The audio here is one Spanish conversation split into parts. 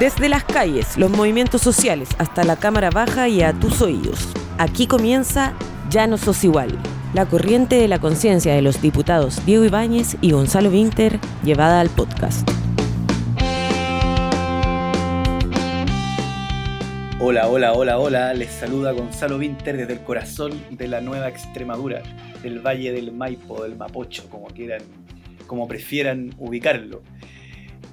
Desde las calles, los movimientos sociales, hasta la Cámara Baja y a tus oídos. Aquí comienza Ya no sos igual. La corriente de la conciencia de los diputados Diego Ibáñez y Gonzalo Winter llevada al podcast. Hola, hola, hola, hola. Les saluda Gonzalo Winter desde el corazón de la nueva Extremadura, del Valle del Maipo, del Mapocho, como quieran, como prefieran ubicarlo.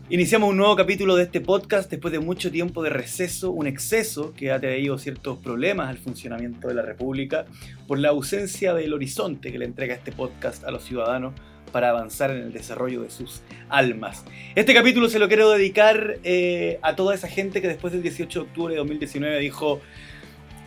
Iniciamos un nuevo capítulo de este podcast después de mucho tiempo de receso, un exceso que ha traído ciertos problemas al funcionamiento de la República por la ausencia del horizonte que le entrega este podcast a los ciudadanos para avanzar en el desarrollo de sus almas. Este capítulo se lo quiero dedicar eh, a toda esa gente que después del 18 de octubre de 2019 dijo,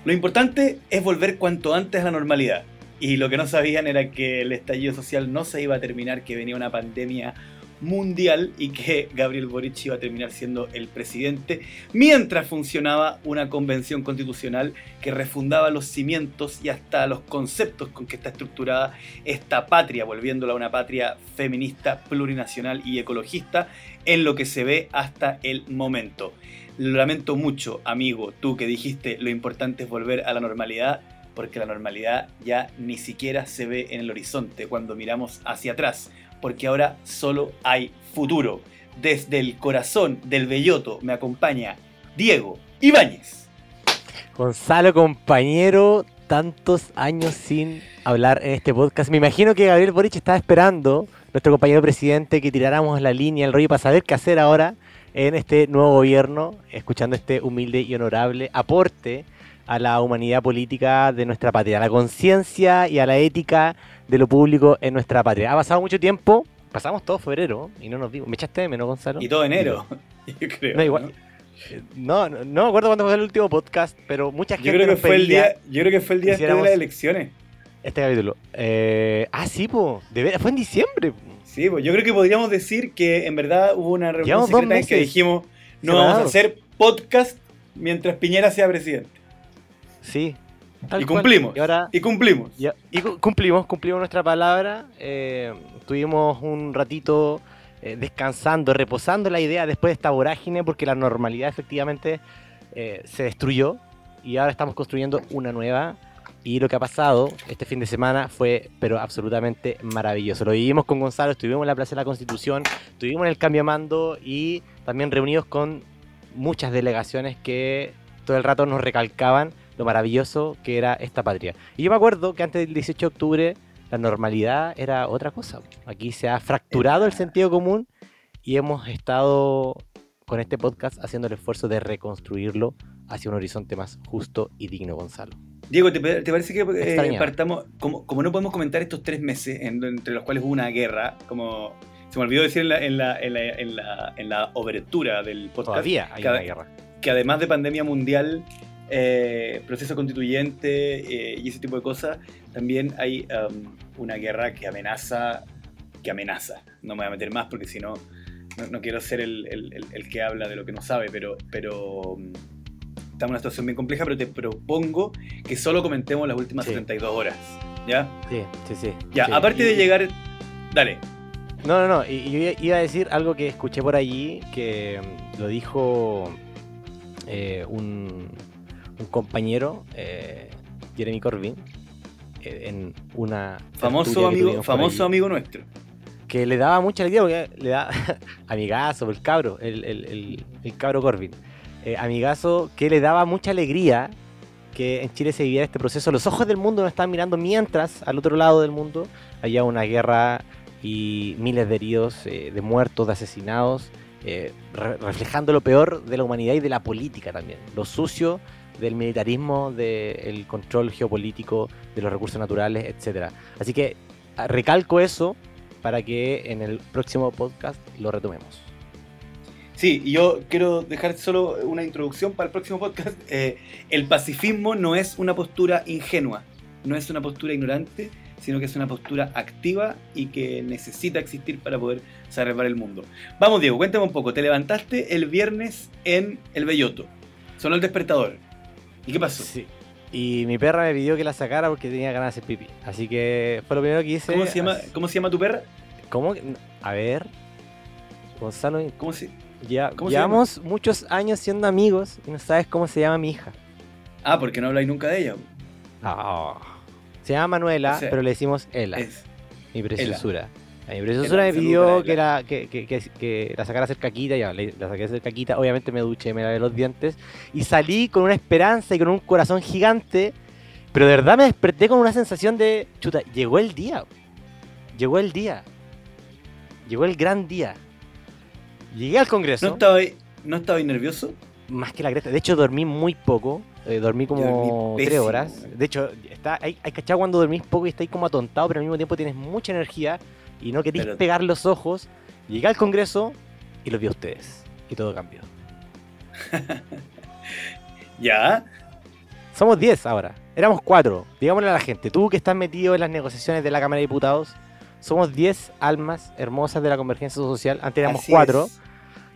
lo importante es volver cuanto antes a la normalidad. Y lo que no sabían era que el estallido social no se iba a terminar, que venía una pandemia mundial y que Gabriel Boric iba a terminar siendo el presidente mientras funcionaba una convención constitucional que refundaba los cimientos y hasta los conceptos con que está estructurada esta patria, volviéndola una patria feminista, plurinacional y ecologista en lo que se ve hasta el momento. Lo lamento mucho, amigo, tú que dijiste lo importante es volver a la normalidad, porque la normalidad ya ni siquiera se ve en el horizonte cuando miramos hacia atrás porque ahora solo hay futuro. Desde el corazón del Belloto me acompaña Diego Ibáñez. Gonzalo, compañero, tantos años sin hablar en este podcast. Me imagino que Gabriel Boric estaba esperando, nuestro compañero presidente, que tiráramos la línea, el rollo para saber qué hacer ahora en este nuevo gobierno, escuchando este humilde y honorable aporte a la humanidad política de nuestra patria, a la conciencia y a la ética de lo público en nuestra patria. Ha pasado mucho tiempo, pasamos todo febrero y no nos digo. ¿Me echaste de menos, Gonzalo? Y todo enero, yo creo. No, igual. ¿no? No, me acuerdo cuándo fue el último podcast, pero mucha gente. Yo creo que, fue el, día, yo creo que fue el día de las elecciones. Este capítulo. Eh, ah, sí, po. fue en diciembre. Sí, pues yo creo que podríamos decir que en verdad hubo una reunión secreta en que dijimos no vamos a hacer podcast mientras Piñera sea presidente. Sí. Y cumplimos. Y, ahora, y cumplimos. Y, cumplimos, cumplimos nuestra palabra. Eh, tuvimos un ratito eh, descansando, reposando la idea después de esta vorágine, porque la normalidad efectivamente eh, se destruyó y ahora estamos construyendo una nueva. Y lo que ha pasado este fin de semana fue, pero absolutamente maravilloso. Lo vivimos con Gonzalo, estuvimos en la Plaza de la Constitución, estuvimos en el cambio de mando y también reunidos con muchas delegaciones que todo el rato nos recalcaban lo maravilloso que era esta patria. Y yo me acuerdo que antes del 18 de octubre la normalidad era otra cosa. Aquí se ha fracturado el sentido común y hemos estado con este podcast haciendo el esfuerzo de reconstruirlo hacia un horizonte más justo y digno, Gonzalo. Diego, ¿te, parece que eh, partamos, como, como, no podemos comentar estos tres meses entre los cuales hubo una guerra, como se me olvidó decir en la, en la, en la, en la, obertura del podcast, Todavía hay una guerra. Que además de pandemia mundial, eh, proceso constituyente eh, y ese tipo de cosas, también hay um, una guerra que amenaza, que amenaza. No me voy a meter más porque si no, no, quiero ser el, el, que habla de lo que no sabe, pero, pero um, estamos en una situación bien compleja, pero te propongo que solo comentemos las últimas 32 horas. ¿Ya? Sí, sí, sí. Ya, aparte de llegar... Dale. No, no, no. Y, yo iba a decir algo que escuché por allí, que um, lo dijo eh, un, un compañero, eh, Jeremy Corbyn, eh, en una... Famoso amigo, famoso amigo nuestro. Que le daba mucha alegría porque le da amigazo, el cabro, el, el, el, cabro Corbyn. Eh, amigazo que le daba mucha alegría que en Chile se viviera este proceso. Los ojos del mundo nos están mirando mientras al otro lado del mundo haya una guerra y miles de heridos, de muertos, de asesinados, reflejando lo peor de la humanidad y de la política también. Lo sucio del militarismo, del control geopolítico de los recursos naturales, etc. Así que ah, recalco eso para que en el próximo podcast lo retomemos. Sí, y yo quiero dejar solo una introducción para el próximo podcast. Eh, el pacifismo no es una postura ingenua, no es una postura ignorante, sino que es una postura activa y que necesita existir para poder salvar el mundo. Vamos, Diego, cuéntame un poco. Te levantaste el viernes en el Belloto. Sonó el despertador. ¿Y qué pasó? Sí. Y mi perra me pidió que la sacara porque tenía ganas de hacer pipí. Así que fue lo primero que hice. ¿Cómo se llama, ¿cómo se llama tu perra? ¿Cómo? A ver. Gonzalo. ¿Cómo se, Ya, ¿Cómo se llevamos muchos años siendo amigos y no sabes cómo se llama mi hija. Ah, porque no habláis nunca de ella. Ah. Se llama Manuela, O sea, pero le decimos Ela, Es. mi preciosura. A Mi Ela, me pidió que, la, que, que, que, que la sacara a hacer caquita, ya, la saqué a hacer caquita, obviamente me duché, me lavé los dientes y salí con una esperanza y con un corazón gigante, pero de verdad me desperté con una sensación de, chuta, llegó el día, llegó el día, llegó el gran día. Llegué al Congreso. ¿No estabais no estabais nervioso? Más que la cresta. De hecho, dormí muy poco. eh, dormí como dormí tres horas. De hecho, está, hay, hay cachado cuando dormís poco y estáis como atontado, pero al mismo tiempo tienes mucha energía y no queréis Pero- pegar los ojos. Llegué al Congreso y los vi a ustedes. Y todo cambió. Ya. Somos 10 ahora. Éramos 4. Digámosle a la gente, tú que estás metido en las negociaciones de la Cámara de Diputados, somos 10 almas hermosas de la convergencia social. Antes éramos Así 4. es.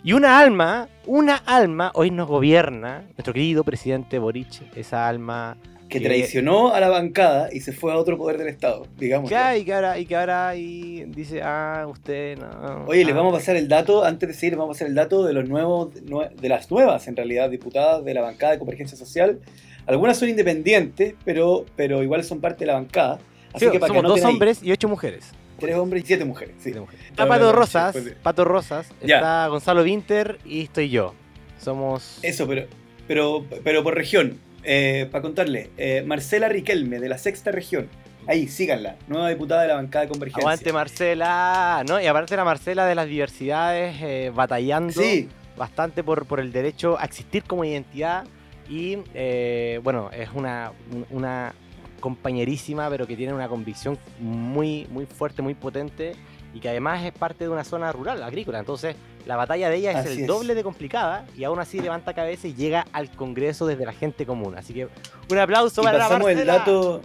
Y una alma, una alma hoy nos gobierna, nuestro querido presidente Boric, esa alma Que Que- traicionó a la bancada y se fue a otro poder del Estado, digamos. Ya, y que ahora, y que ahora y dice, ah, usted no. Oye, les ah". vamos a pasar el dato, antes de seguir, les vamos a pasar el dato de los nuevos, nue- de las nuevas, en realidad, diputadas de la bancada de Convergencia Social. Algunas son independientes, pero, pero igual son parte de la bancada. Así Sí, que para que somos dos ahí, hombres y ocho mujeres. tres hombres y siete mujeres. Sí. Mujeres. Está Pato Rosas, pues, Pato Rosas, Ya. está Gonzalo Winter y estoy yo. Somos. Eso, pero, pero, pero por región. Eh, para contarle, eh, Marcela Riquelme, de la sexta región. Ahí, síganla. Nueva diputada de la bancada de Convergencia. Aguante Marcela, ¿no? Y aparte la Marcela de las diversidades, eh, batallando Sí, bastante por, por el derecho a existir como identidad. Y eh, bueno, es una, una compañerísima, pero que tiene una convicción muy, muy fuerte, muy potente. Y que además es parte de una zona rural, agrícola. Entonces, la batalla de ella es Así el es. doble de complicada. Y aún así levanta cabeza y llega al Congreso desde la gente común. Así que un aplauso y para la pasamos el Marcela. dato.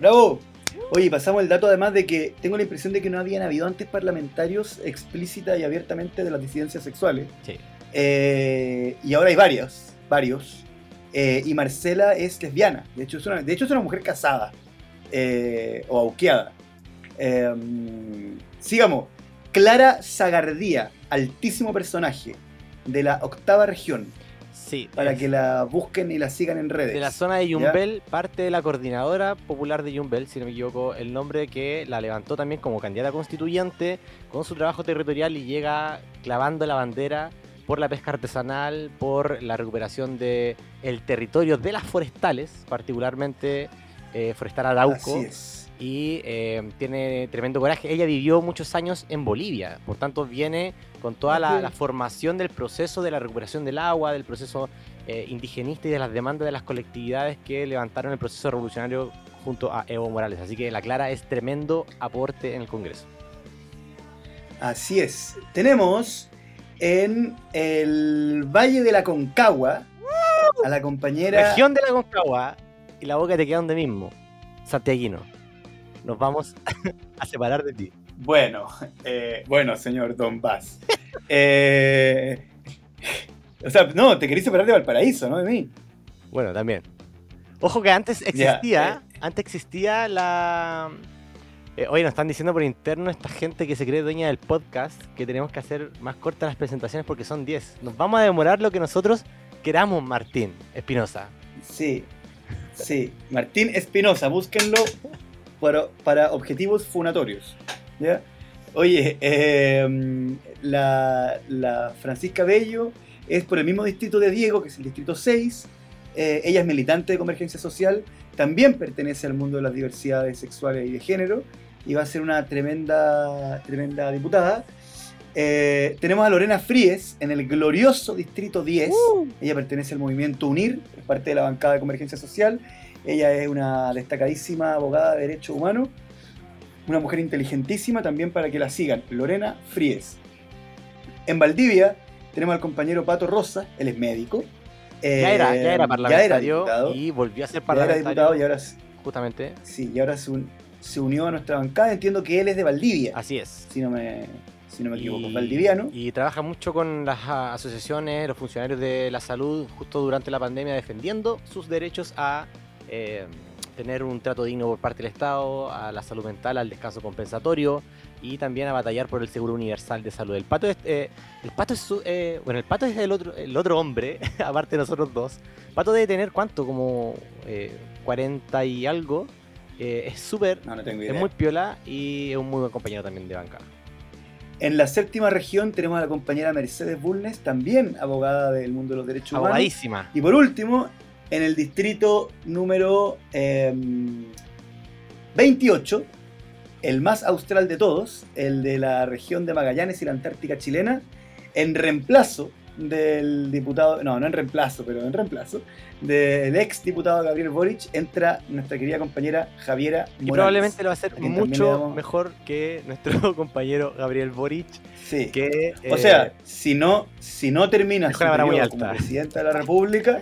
¡Bravo! Oye, pasamos el dato además de que tengo la impresión de que no habían habido antes parlamentarios explícita y abiertamente de las disidencias sexuales. Sí. Eh, y ahora hay varios, varios. Eh, y Marcela es lesbiana. De hecho, es una, de hecho, es una mujer casada. eh, o auqueada. Sigamos. Clara Zagardía, altísimo personaje de la octava región. Sí. Para es- que la busquen y la sigan en redes. De la zona de Yumbel, parte de la coordinadora popular de Yumbel, si no me equivoco, el nombre que la levantó también como candidata constituyente con su trabajo territorial y llega clavando la bandera por la pesca artesanal, por la recuperación de el territorio de las forestales, particularmente eh, Forestal Arauco. Así es. Y eh, tiene tremendo coraje. Ella vivió muchos años en Bolivia, por tanto viene con toda la, formación del proceso de la recuperación del agua, del proceso eh, indigenista y de las demandas de las colectividades que levantaron el proceso revolucionario junto a Evo Morales. Así que la Clara es tremendo aporte en el Congreso. Así es. Tenemos en el Valle de la Concagua a la compañera. Región de la Concagua y la boca te queda donde mismo, Santiaguino. Nos vamos a separar de ti. Bueno, eh, bueno, señor Don. Eh, o sea, no, te querés separar de Valparaíso, ¿no? De mí. Bueno, también. Ojo que antes existía, eh. antes existía la... Eh, oye, nos están diciendo por interno esta gente que se cree dueña del podcast que tenemos que hacer más cortas las presentaciones porque son 10. Nos vamos a demorar lo que nosotros queramos, Martín Espinosa. Sí, sí. Martín Espinosa, búsquenlo para, para objetivos funatorios. ¿ya? Oye, eh, la, la Francisca Bello es por el mismo distrito de Diego, que es el distrito 6. Eh, ella es militante de Convergencia Social, también pertenece al mundo de las diversidades sexuales y de género, y va a ser una tremenda, tremenda diputada. Eh, tenemos a Lorena Fríes en el glorioso distrito 10. Ella pertenece al movimiento UNIR, es parte de la bancada de Convergencia Social. Ella es una destacadísima abogada de derechos humanos, una mujer inteligentísima también para que la sigan. Lorena Fríes. En Valdivia tenemos al compañero Pato Rosa, él es médico. Ya era, ya era Eh, parlamentario diputado, y volvió a ser ya era parlamentario. diputado y ahora, Justamente. sí, y ahora se, un- se unió a nuestra bancada. Entiendo que él es de Valdivia, Así es. si no me, si no me equivoco, Y- valdiviano. Y trabaja mucho con las ah, asociaciones, los funcionarios de la salud, justo durante la pandemia, defendiendo sus derechos a, eh, tener un trato digno por parte del Estado, a la salud mental, al descanso compensatorio y también a batallar por el seguro universal de salud. El pato es, eh, el pato es eh, bueno, el pato es el otro, el otro hombre, aparte de nosotros dos. El pato debe tener cuánto, como 40 y algo. es súper, es muy piola y es un muy buen compañero también de banca. En la séptima región tenemos a la compañera Mercedes Bulnes, también abogada del mundo de los derechos humanos. Abogadísima. Y por último, en el distrito número 28, em, el más austral de todos, el de la región de Magallanes y la Antártica chilena, en reemplazo del diputado, no, no en reemplazo, pero en reemplazo, del ex diputado Gabriel Boric, entra nuestra querida compañera Javiera Morales. Y probablemente lo va a hacer mucho mejor que nuestro compañero Gabriel Boric. Sí. Que, o sea, eh, si no, si no termina su periodo como presidente de la República,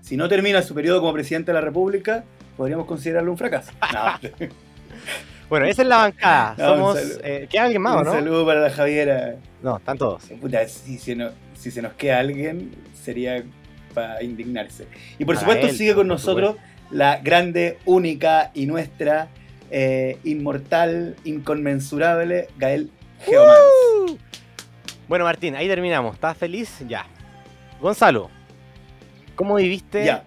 si no termina su periodo como presidente de la República, podríamos considerarlo un fracaso. bueno, esa es la bancada. Somos. Eh, ¿Queda alguien más, un no? Un saludo para la Javiera. No, están todos. si, se nos, si se nos queda alguien, sería para indignarse. Y por supuesto, sigue con nosotros la grande, única y nuestra, eh, inmortal, inconmensurable Gael Geomans. Bueno, Martín, ahí terminamos. ¿Estás feliz? Ya. Gonzalo, ¿Cómo viviste el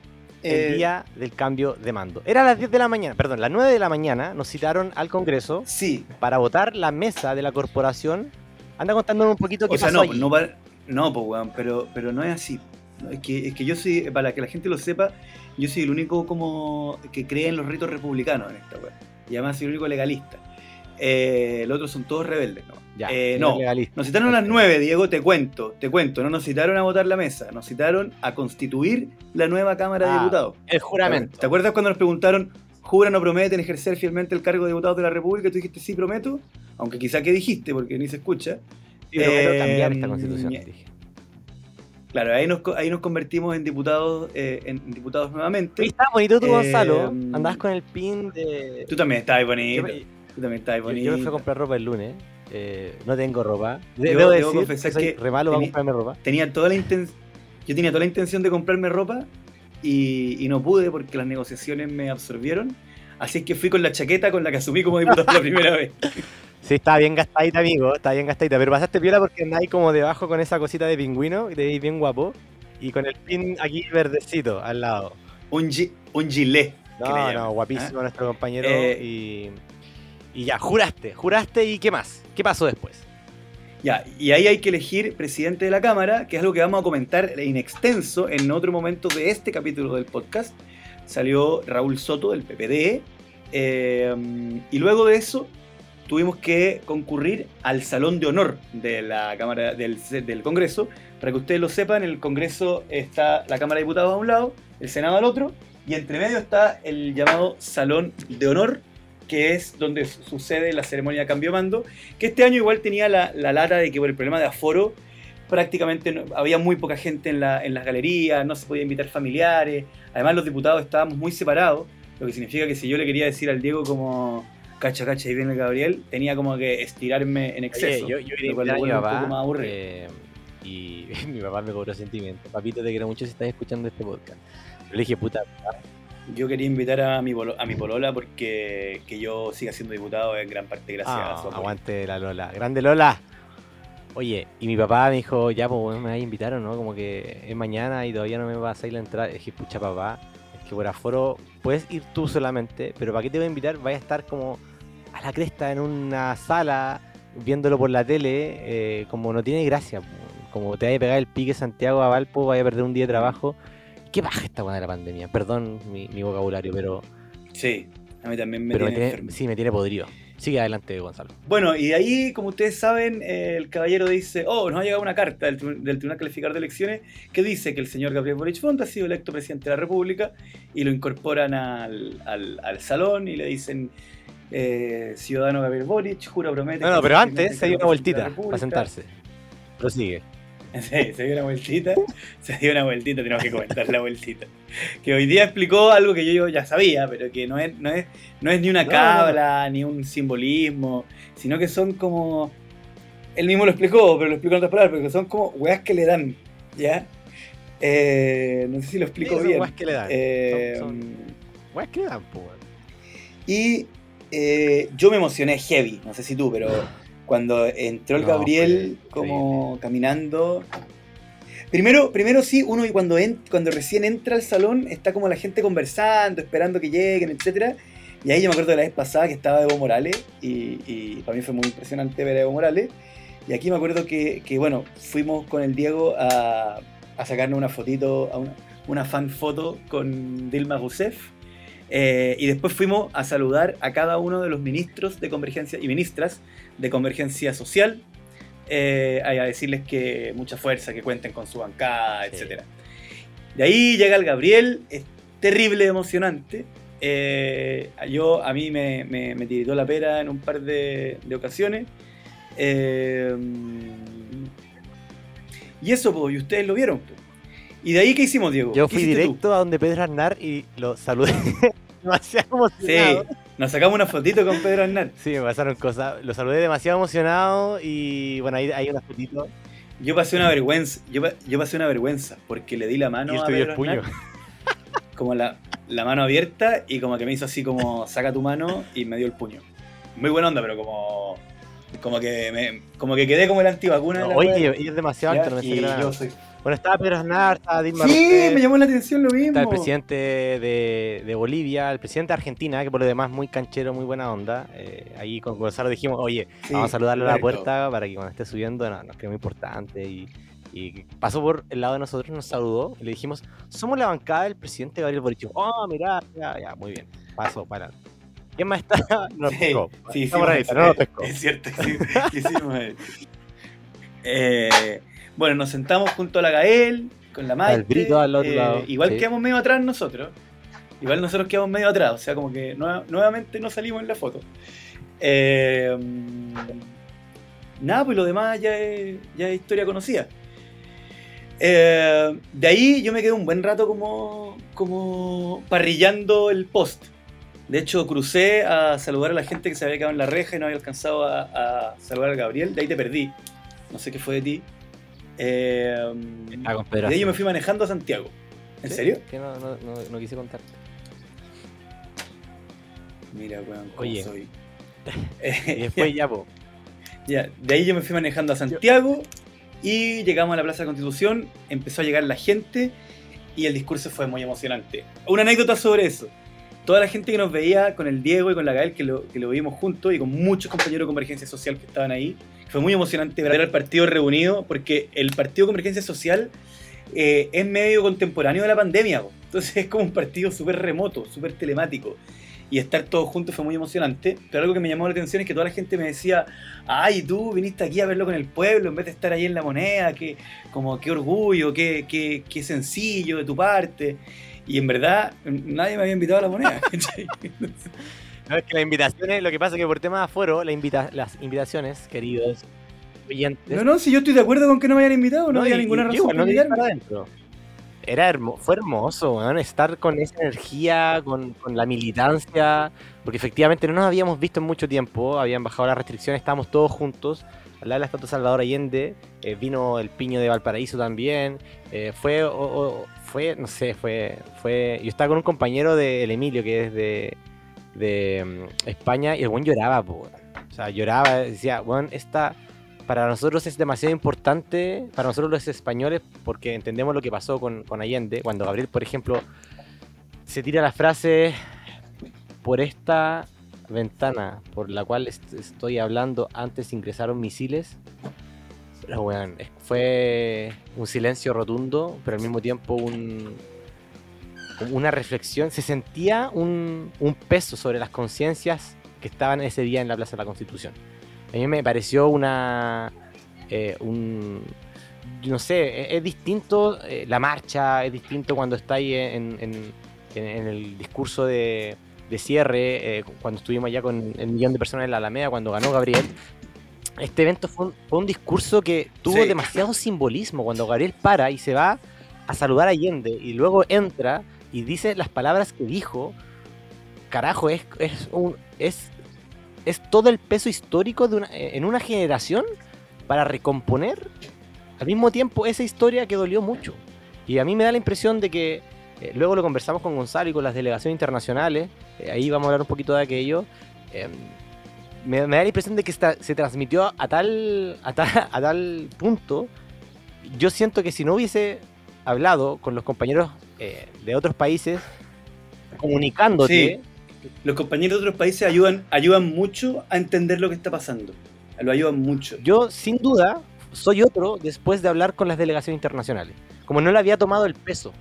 eh, día del cambio de mando? Era a las 10 de la mañana, perdón, las 9 de la mañana nos citaron al Congreso sí. para votar la mesa de la corporación. Anda contándome un poquito qué o sea, no, No, no pues, weón, pero, pero no es así. Es que, es que yo soy, para que la gente lo sepa, yo soy el único como que cree en los ritos republicanos en esta weón. Y además soy el único legalista. Eh, los otros son todos rebeldes, ¿no? Eh, no, nos citaron a las 9, Diego, te cuento, te cuento. No nos citaron a votar la mesa, nos citaron a constituir la nueva Cámara de ah, Diputados. El juramento. ¿Te acuerdas cuando nos preguntaron, juran o prometen ejercer fielmente el cargo de diputado de la República? Tú dijiste, sí, prometo, aunque quizá que dijiste, porque ni se escucha. Sí, cambiar esta em, constitución, dije. Claro, ahí nos, ahí nos convertimos en diputados, eh, en diputados nuevamente. Y está bonito tú, Gonzalo. Em, Andás con el pin de. Tú también estás bonito. También bonito. Yo, me fui a comprar ropa el lunes. Eh, no tengo ropa. Debo, debo confesar que, re malo tenía, comprarme ropa. Tenía toda la yo tenía toda la intención de comprarme ropa y, no pude porque las negociaciones me absorbieron. Así es que fui con la chaqueta con la que asumí como diputado la primera vez. Sí, estaba bien gastadita, amigo, estaba bien gastadita. Pero pasaste piola porque andáis como debajo con esa cosita de pingüino y te veis bien guapo. Y con el pin aquí verdecito al lado. Un, un gilet. No, no, guapísimo ¿ah? nuestro compañero. Eh, y y ya, juraste, juraste y ¿qué más? ¿Qué pasó después? Ya, y ahí hay que elegir presidente de la Cámara, que es algo que vamos a comentar en extenso en otro momento de este capítulo del podcast. Salió Raúl Soto del PPD. Eh, y luego de eso tuvimos que concurrir al Salón de Honor de la Cámara del, del Congreso. Para que ustedes lo sepan, el Congreso está la Cámara de Diputados a un lado, el Senado al otro, y entre medio está el llamado Salón de Honor, que es donde sucede la ceremonia de cambio de mando, que este año igual tenía la, lata de que por el problema de aforo prácticamente había muy poca gente en, la, en las galerías, no se podía invitar familiares, además los diputados estábamos muy separados, lo que significa que si yo le quería decir al Diego como cacha, cacha, y viene Gabriel, tenía como que estirarme en exceso. yo, yo quería a mi papá, eh, y mi papá me cobró sentimiento. Papito, te quiero mucho si estás escuchando este podcast. Yo le dije, puta, yo quería invitar a mi, a mi polola porque que yo siga siendo diputado en gran parte gracias a su ah, Aguante la Lola. Grande Lola. Oye, y mi papá me dijo, ya, pues me vas a invitar o no, como que es mañana y todavía no me vas a ir a entrar. Es que, pucha, papá, es que por aforo puedes ir tú solamente, pero ¿para qué te voy a invitar? Vaya a estar como a la cresta en una sala viéndolo por la tele, eh, como no tiene gracia. Como te vaya a pegar el pique Santiago a Valpo, vaya a perder un día de trabajo. Qué baja esta buena de la pandemia. Perdón mi, vocabulario, pero. Sí, a mí también me tiene. sí, me tiene podrido. Sigue adelante, Gonzalo. Bueno, y de ahí, como ustedes saben, el caballero dice: Oh, nos ha llegado una carta del, Tribunal Calificador de Elecciones que dice que el señor Gabriel Boric Font ha sido electo presidente de la República y lo incorporan al, salón y le dicen. Eh, ciudadano Gabriel Boric, jura, promete. No, no, pero antes se dio una vueltita para sentarse. Prosigue. Sí, se dio una vueltita, se dio una vueltita, tenemos que comentar la vueltita. Que hoy día explicó algo que yo ya sabía, pero que no es, no es, no es ni una cabla, ni un simbolismo, sino que son como. Él mismo lo explicó, pero lo explicó en otras palabras, porque son como weas que le dan, ¿ya? Eh, no sé si lo explico bien. Weas que le dan. Eh, son, weas que le dan, pues. Y eh, yo me emocioné heavy, no sé si tú, pero cuando entró el No, Gabriel como caminando. Primero, primero sí, uno cuando, en- cuando recién entra al salón está como la gente conversando, esperando que lleguen, etcétera. Y ahí yo me acuerdo de la vez pasada que estaba Evo Morales y, y para mí fue muy impresionante ver a Evo Morales. Y aquí me acuerdo que, que, bueno, fuimos con el Diego a, a sacarnos una fotito, a una, una fan foto con Dilma Rousseff. Eh, y después fuimos a saludar a cada uno de los ministros de Convergencia y ministras de Convergencia Social, eh, a decirles que mucha fuerza, que cuenten con su bancada, Sí. etc. De ahí llega el Gabriel, es terrible emocionante. Eh, yo, a mí me, me, me tiritó la pera en un par de, de ocasiones. Eh, y eso, pues, y ustedes lo vieron. po. ¿Y de ahí qué hicimos, Diego? Yo ¿Qué fui tú? directo a donde Pedro Aznar y lo saludé demasiado Sí, emocionado. nos sacamos una fotito con Pedro Aznar. Sí, me pasaron cosas. Lo saludé demasiado emocionado y bueno, ahí hay una fotito. Yo pasé una vergüenza, yo, yo pasé una vergüenza porque le di la mano y a te dio el Pedro puño. Aznar, como la, la mano abierta y como que me hizo así como saca tu mano y me dio el puño. Muy buena onda, pero como como que me, como que quedé como el antivacuna. la Oye, es demasiado alto, no y yo soy- Bueno, estaba Pedro Aznar, estaba Dilma Sí, Rousseff, me llamó la atención lo mismo. está el presidente de, de Bolivia, el presidente de Argentina, que por lo demás muy canchero, muy buena onda. Eh, ahí con Gonzalo dijimos, oye, Sí, vamos a saludarle a la puerta para que cuando esté subiendo no, nos quede muy importante. Y, y pasó por el lado de nosotros, nos saludó y le dijimos, somos la bancada del presidente Gabriel Boric. Oh, mirá, ya, ya, muy bien. Paso, para. ¿Quién más está? No, Sí, pescó. sí, sí, no nos pescó. Es cierto, sí, hicimos. Eh, bueno, nos sentamos junto a la Gael, con la Maite. Al Brito al otro eh, lado, Igual sí. quedamos medio atrás nosotros. Igual nosotros quedamos medio atrás, o sea, como que nueva- nuevamente no salimos en la foto. Eh, nada, pues lo demás ya es, ya es historia conocida. Eh, de ahí yo me quedé un buen rato como, como parrillando el post. De hecho, crucé a saludar a la gente que se había quedado en la reja y no había alcanzado a, a saludar a Gabriel. De ahí te perdí. No sé qué fue de ti. Eh, de ahí yo me fui manejando a Santiago. ¿En ¿Sí? serio? Que no, no, no, no quise contarte. Mira, weón, cómo Oye. soy. Y después ya, po. Ya, de ahí yo me fui manejando a Santiago y llegamos a la Plaza de Constitución, empezó a llegar la gente y el discurso fue muy emocionante. Una anécdota sobre eso. Toda la gente que nos veía con el Diego y con la Gael, que lo, que lo vimos juntos, y con muchos compañeros de Convergencia Social que estaban ahí, fue muy emocionante ver al partido reunido, porque el partido Convergencia Social eh, es medio contemporáneo de la pandemia. po. Entonces es como un partido súper remoto, súper telemático. Y estar todos juntos fue muy emocionante. Pero algo que me llamó la atención es que toda la gente me decía, ay, tú viniste aquí a verlo con el pueblo en vez de estar ahí en la moneda, que, como qué orgullo, qué, qué, qué sencillo de tu parte. Y en verdad, nadie me había invitado a la moneda. No, es que las invitaciones, lo que pasa es que por temas de aforo, la invita- las invitaciones, queridos oyentes. no, no, si yo estoy de acuerdo con que no me hayan invitado, no, había ninguna razón no. Era hermo- fue hermoso, estar con esa energía, con, con la militancia, porque efectivamente no nos habíamos visto en mucho tiempo, habían bajado las restricciones, estábamos todos juntos, al lado de la estatua Salvador Allende, eh, vino el piño de Valparaíso también, eh, fue, o- o- fue, no sé, fue, fue, yo estaba con un compañero del Emilio, que es de, de mm, España, y el buen lloraba, po, o sea, lloraba, decía, bueno, esta para nosotros es demasiado importante, para nosotros los españoles, porque entendemos lo que pasó con, con Allende, cuando Gabriel, por ejemplo, se tira la frase, por esta ventana por la cual est- estoy hablando antes ingresaron misiles. Pero es- fue un silencio rotundo, pero al mismo tiempo un, una reflexión. Se sentía un, un peso sobre las conciencias que estaban ese día en la Plaza de la Constitución. A mí me pareció una. eh, un. No sé, es, es distinto eh, la marcha, es distinto cuando está ahí en, en- en- en el discurso de, de cierre, eh, cuando estuvimos allá con el millón de personas en la Alameda, cuando ganó Gabriel. Este evento fue un, fue un discurso que tuvo Sí. demasiado simbolismo. Cuando Gabriel para y se va a saludar a Allende y luego entra y dice las palabras que dijo, carajo, es, es, un, es, es todo el peso histórico de una, en una generación para recomponer al mismo tiempo esa historia que dolió mucho. Y a mí me da la impresión de que, eh, luego lo conversamos con Gonzalo y con las delegaciones internacionales, eh, ahí vamos a hablar un poquito de aquello. Em, me, da la impresión de que se transmitió a tal, a tal, punto. Yo siento que si no hubiese hablado con los compañeros eh, de otros países, comunicándote. Los compañeros de otros países ayudan, ayudan mucho a entender lo que está pasando. Lo ayudan mucho. Yo, sin duda, soy otro después de hablar con las delegaciones internacionales. Como no le había tomado el peso.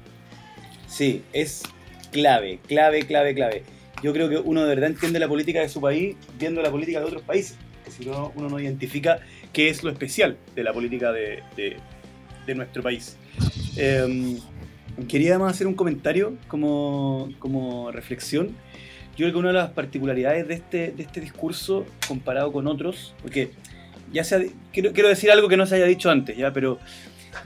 Sí, es clave, clave, clave, clave. Yo creo que uno de verdad entiende la política de su país viendo la política de otros países. Que si no, uno no identifica qué es lo especial de la política de, nuestro país. Em, quería además hacer un comentario como, como reflexión. Yo creo que una de las particularidades de este, de este discurso comparado con otros, porque ya sea, quiero, quiero decir algo que no se haya dicho antes, ya, pero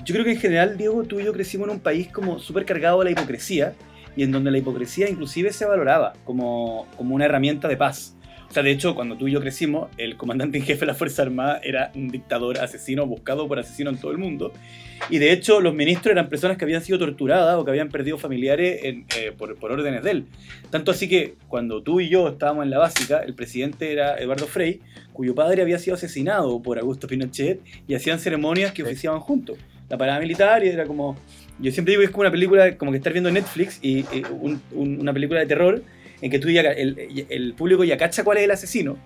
yo creo que en general, Diego, tú y yo crecimos en un país como súper cargado de la hipocresía y en donde la hipocresía inclusive se valoraba como, como una herramienta de paz. Sea, de hecho, cuando tú y yo crecimos, el comandante en jefe de la Fuerza Armada era un dictador asesino buscado por asesino en todo el mundo. Y de hecho, los ministros eran personas que habían sido torturadas o que habían perdido familiares eh, por, por, órdenes de él. Tanto así que cuando tú y yo estábamos en la básica, el presidente era Eduardo Frei, cuyo padre había sido asesinado por Augusto Pinochet y hacían ceremonias que oficiaban juntos. La parada militar y era como... Yo siempre digo que es como una película, como que estar viendo Netflix y, una película de terror en que tú ya, el, el, público ya cacha cuál es el asesino.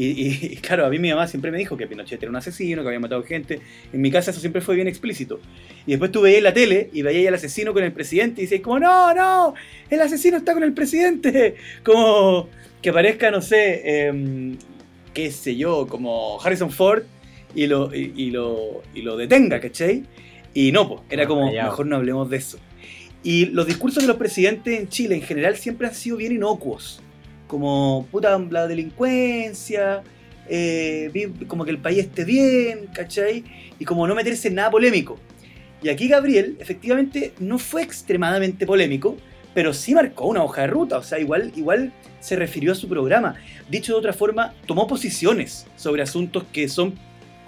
Y, claro, a mí mi mamá siempre me dijo que Pinochet era un asesino, que había matado gente. En mi casa eso siempre fue bien explícito. Y después tú veías la tele y veías al asesino con el presidente y dices como, no, no, el asesino está con el presidente. Como que aparezca, no sé, em, qué sé yo, como Harrison Ford y lo, y, lo, y lo detenga, ¿cachai? Y no, pues, era como, mejor no hablemos de eso. Y los discursos de los presidentes en Chile en general siempre han sido bien inocuos. Como, puta, la delincuencia, eh, como que el país esté bien, ¿cachai? Y como no meterse en nada polémico. Y aquí Gabriel, efectivamente, no fue extremadamente polémico, pero sí marcó una hoja de ruta. O sea, igual, igual se refirió a su programa. Dicho de otra forma, tomó posiciones sobre asuntos que son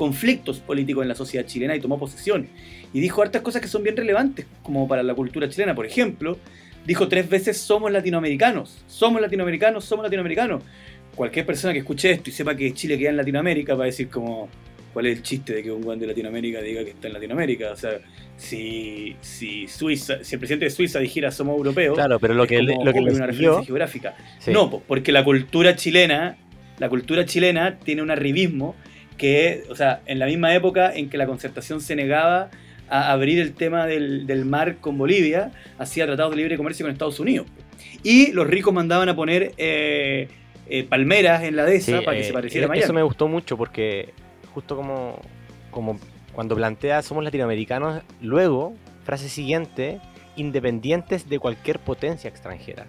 conflictos políticos en la sociedad chilena y tomó posición. Y dijo hartas cosas que son bien relevantes, como para la cultura chilena. Por ejemplo, dijo tres veces somos latinoamericanos, somos latinoamericanos, somos latinoamericanos. Cualquier persona que escuche esto y sepa que Chile queda en Latinoamérica va a decir como, ¿cuál es el chiste de que un guante de Latinoamérica diga que está en Latinoamérica? O sea, si, si Suiza, si el presidente de Suiza dijera somos europeos, claro, pero lo que, lo que una referencia geográfica. No, porque la cultura chilena, la cultura chilena tiene un arribismo que, o sea, en la misma época en que la concertación se negaba a abrir el tema del, mar con Bolivia, hacía tratados de libre comercio con Estados Unidos. Y los ricos mandaban a poner eh, eh, palmeras en la dehesa para que se eh, pareciera a Miami. Eso me gustó mucho porque justo como, como cuando plantea somos latinoamericanos, luego, frase siguiente, independientes de cualquier potencia extranjera.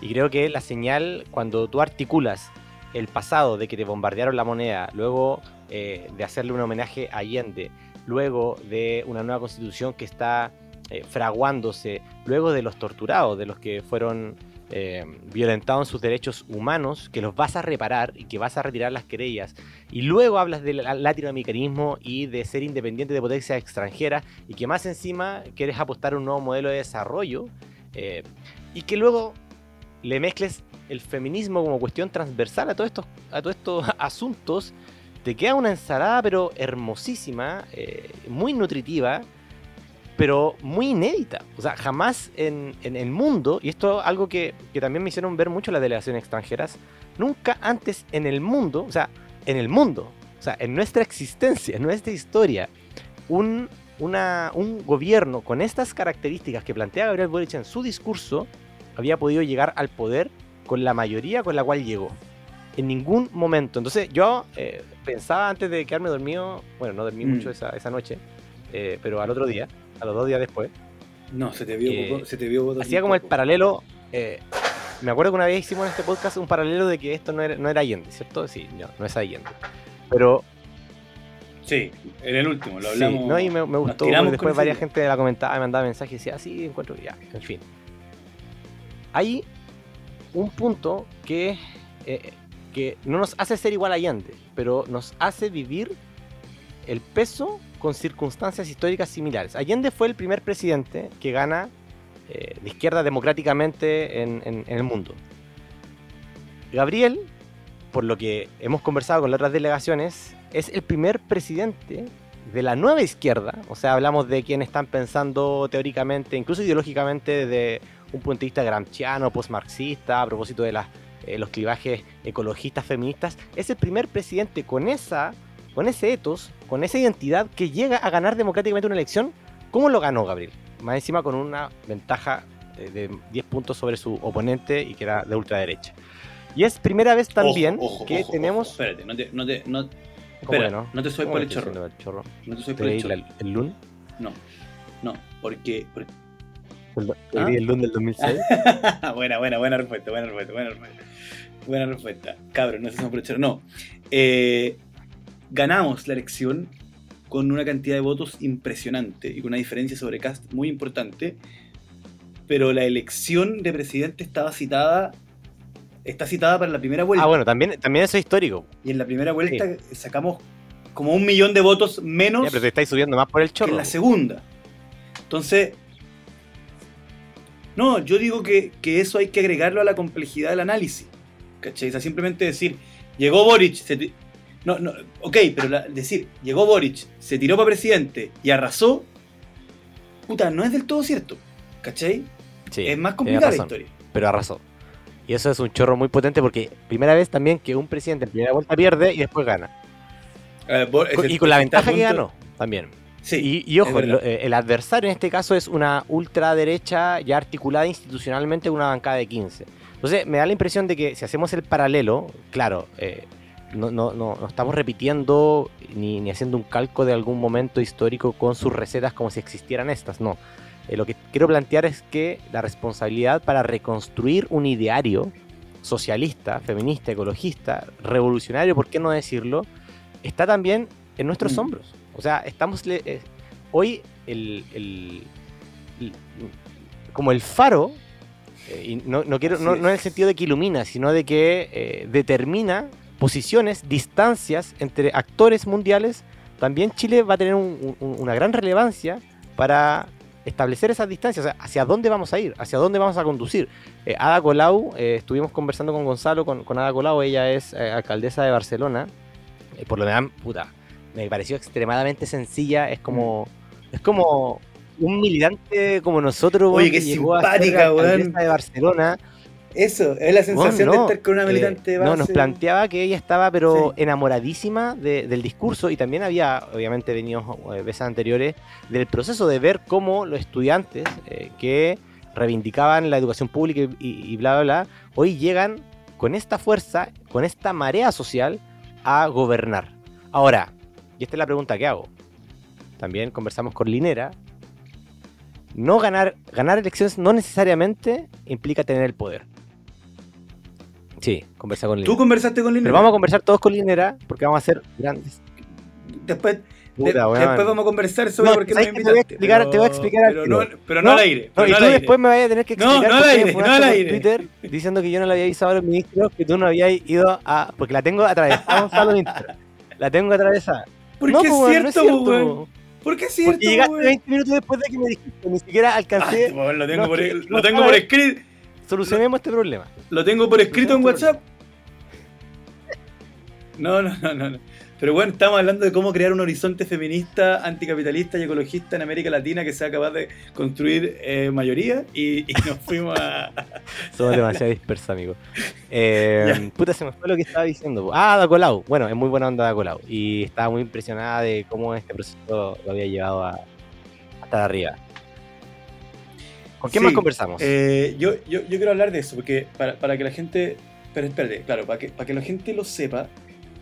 Y creo que la señal, cuando tú articulas el pasado de que te bombardearon la moneda, luego eh, de hacerle un homenaje a Allende, luego de una nueva constitución que está eh, fraguándose, luego de los torturados, de los que fueron eh, violentados en sus derechos humanos, que los vas a reparar y que vas a retirar las querellas, y luego hablas del latinoamericanismo y de ser independiente de potencia extranjera, y que más encima quieres apostar un nuevo modelo de desarrollo, y que luego le mezcles el feminismo como cuestión transversal a todos estos, a todos estos asuntos te queda una ensalada, pero hermosísima, eh, muy nutritiva, pero muy inédita. O sea, jamás en, el mundo, y esto es algo que, también me hicieron ver mucho las delegaciones extranjeras, nunca antes en el mundo, o sea, en el mundo, o sea, en nuestra existencia, en nuestra historia, un, un gobierno con estas características que plantea Gabriel Boric en su discurso había podido llegar al poder con la mayoría con la cual llegó en ningún momento. Entonces yo eh, pensaba antes de quedarme dormido, bueno, no dormí mucho mm. esa, esa noche, eh, pero al otro día, a los dos días después. No, se te vio, se te vio Hacía como el paralelo. Eh, me acuerdo que una vez hicimos en este podcast un paralelo de que esto no era, no era Allende, ¿cierto? Sí, no, no es Allende. Pero. Sí, en el último, lo hablamos. Sí, no, y me, gustó. Después varias gente la comentaba, me mandaba mensajes y decía, ah, sí, encuentro, ya, en fin. Hay un punto que que no nos hace ser igual a Allende, pero nos hace vivir el peso con circunstancias históricas similares. Allende fue el primer presidente que gana eh, de izquierda democráticamente en, el mundo. Gabriel, por lo que hemos conversado con las otras delegaciones, es el primer presidente de la nueva izquierda, o sea, hablamos de quienes están pensando teóricamente, incluso ideológicamente, desde un punto de vista gramsciano, postmarxista, a propósito de las, eh, los clivajes ecologistas, feministas, es el primer presidente con, esa, con ese ethos, con esa identidad que llega a ganar democráticamente una elección. ¿Cómo lo ganó Gabriel? Más encima con una ventaja eh, de 10 puntos sobre su oponente y que era de ultraderecha. Y es primera vez también Ojo, ojo, que ojo, tenemos... espérate, no te, no te, no, ¿Cómo espera, que no? no te soy ¿Cómo por el chorro. el chorro? No te soy ¿Te por el chorro. el? No, no, porque, porque- ¿Te ¿Ah? el LUN del 2006? buena, buena, buena respuesta, buena respuesta, buena respuesta. Buena respuesta. Cabrón, no se el chorro. No. Eh, ganamos la elección con una cantidad de votos impresionante y con una diferencia sobre Cast muy importante. Pero la elección de presidente estaba citada. Está citada para la primera vuelta. ah, bueno, también, también eso es histórico. Y en la primera vuelta sacamos como un millón de votos menos Ya, pero te estáis subiendo más por el que chorro. en la segunda. Entonces, no, yo digo que, que eso hay que agregarlo a la complejidad del análisis. ¿Cachai? O sea, simplemente decir, llegó Boric, se no, no, ok, pero la- decir, llegó Boric, se tiró para presidente y arrasó, puta, no es del todo cierto. ¿Cachai? Sí, es más complicada la historia. Pero arrasó. Y eso es un chorro muy potente porque primera vez también que un presidente en primera vuelta pierde y después gana. Y con la ventaja que ganó también. Sí, Y, y ojo, lo- eh, el adversario en este caso es una ultraderecha ya articulada institucionalmente con una bancada de 15. Entonces me da la impresión de que si hacemos el paralelo, claro, eh, no, no, no, no estamos repitiendo ni, ni haciendo un calco de algún momento histórico con sus recetas como si existieran estas, no. Eh, lo que quiero plantear es que la responsabilidad para reconstruir un ideario socialista, feminista, ecologista, revolucionario, ¿por qué no decirlo? Está también en nuestros Mm. hombros. O sea, estamos eh, hoy el, el- el- como el faro, eh, y no, no quiero, no, no en el sentido de que ilumina, sino de que eh, determina posiciones, distancias entre actores mundiales. También Chile va a tener un- un- una gran relevancia para establecer esas distancias, o sea, hacia dónde vamos a ir, hacia dónde vamos a conducir. Eh, Ada Colau, eh, estuvimos conversando con Gonzalo, con, con Ada Colau, ella es eh, alcaldesa de Barcelona, por lo demás, puta, me pareció extremadamente sencilla, es como, es como un militante como nosotros, Oye, que llegó a ser simpática, de Barcelona. Eso, es la sensación de estar con una militante de base. No, nos planteaba que ella estaba pero Sí. enamoradísima de- del discurso y también había, obviamente, venido eh, veces anteriores del proceso de ver cómo los estudiantes eh, que reivindicaban la educación pública y, y- y bla, bla, bla, hoy llegan con esta fuerza, con esta marea social a gobernar. Ahora, y esta es la pregunta que hago. También conversamos con Linera. No ganar, ganar elecciones no necesariamente implica tener el poder. Sí, conversa con Linera. Tú conversaste con Linera. Pero vamos a conversar todos con Linera porque vamos a hacer grandes. Después, de- Puta, weón. después vamos a conversar sobre No, por qué no me. Te voy a explicar- te voy a explicar al pero, no, pero no, No, al aire. Pero y tú al aire. después me vayas a tener que explicar no al aire, no al aire. Twitter diciendo que yo no le había avisado a los ministros que tú no habías ido a. Porque la tengo atravesada, Gonzalo. La tengo atravesada. ¿Por no, qué pues, es weón, cierto, no es cierto. weón? ¿Por qué es cierto, Porque llegaste weón? 20 minutos después de que me dijiste, ni siquiera alcancé. Ay, lo tengo, No, por, que- lo no tengo por escrito. Solucionemos este problema. Lo tengo por escrito en tengo WhatsApp. No, no, no, no. Pero bueno, estamos hablando de cómo crear un horizonte feminista, anticapitalista y ecologista en América Latina que sea capaz de construir eh, mayoría y, y nos fuimos a... Somos demasiado dispersos, amigo. Eh, puta, se me fue lo que estaba diciendo. Ah, Da Colau. Bueno, es muy buena onda Da Colau. Y estaba muy impresionada de cómo este proceso lo había llevado a, hasta arriba. ¿Con Sí, más conversamos? Eh, yo, yo, yo quiero hablar de eso, porque para, para que la gente. Pero espérate, claro, para que, para que la gente lo sepa,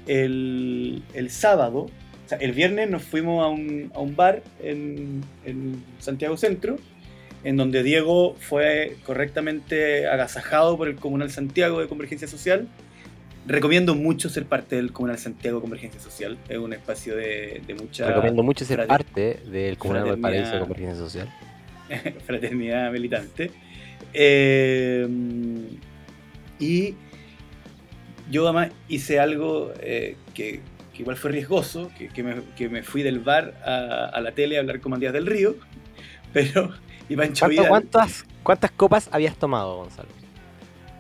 el, el sábado, o sea, el viernes nos fuimos a un, a un bar en, en Santiago Centro, en donde Diego fue correctamente agasajado por el Comunal Santiago de Convergencia Social. Recomiendo mucho ser parte del Comunal Santiago de Convergencia Social. Es un espacio de, de mucha Recomiendo mucho ser parte del Comunal. Valparaíso de Convergencia Social. fraternidad militante. Eh, y yo además hice algo eh, que, que igual fue riesgoso, que, que me, que me fui del bar a, a la tele a hablar con Matías del Río, pero ¿Cuánto- Vidal, cuántas, ¿Cuántas copas habías tomado, Gonzalo?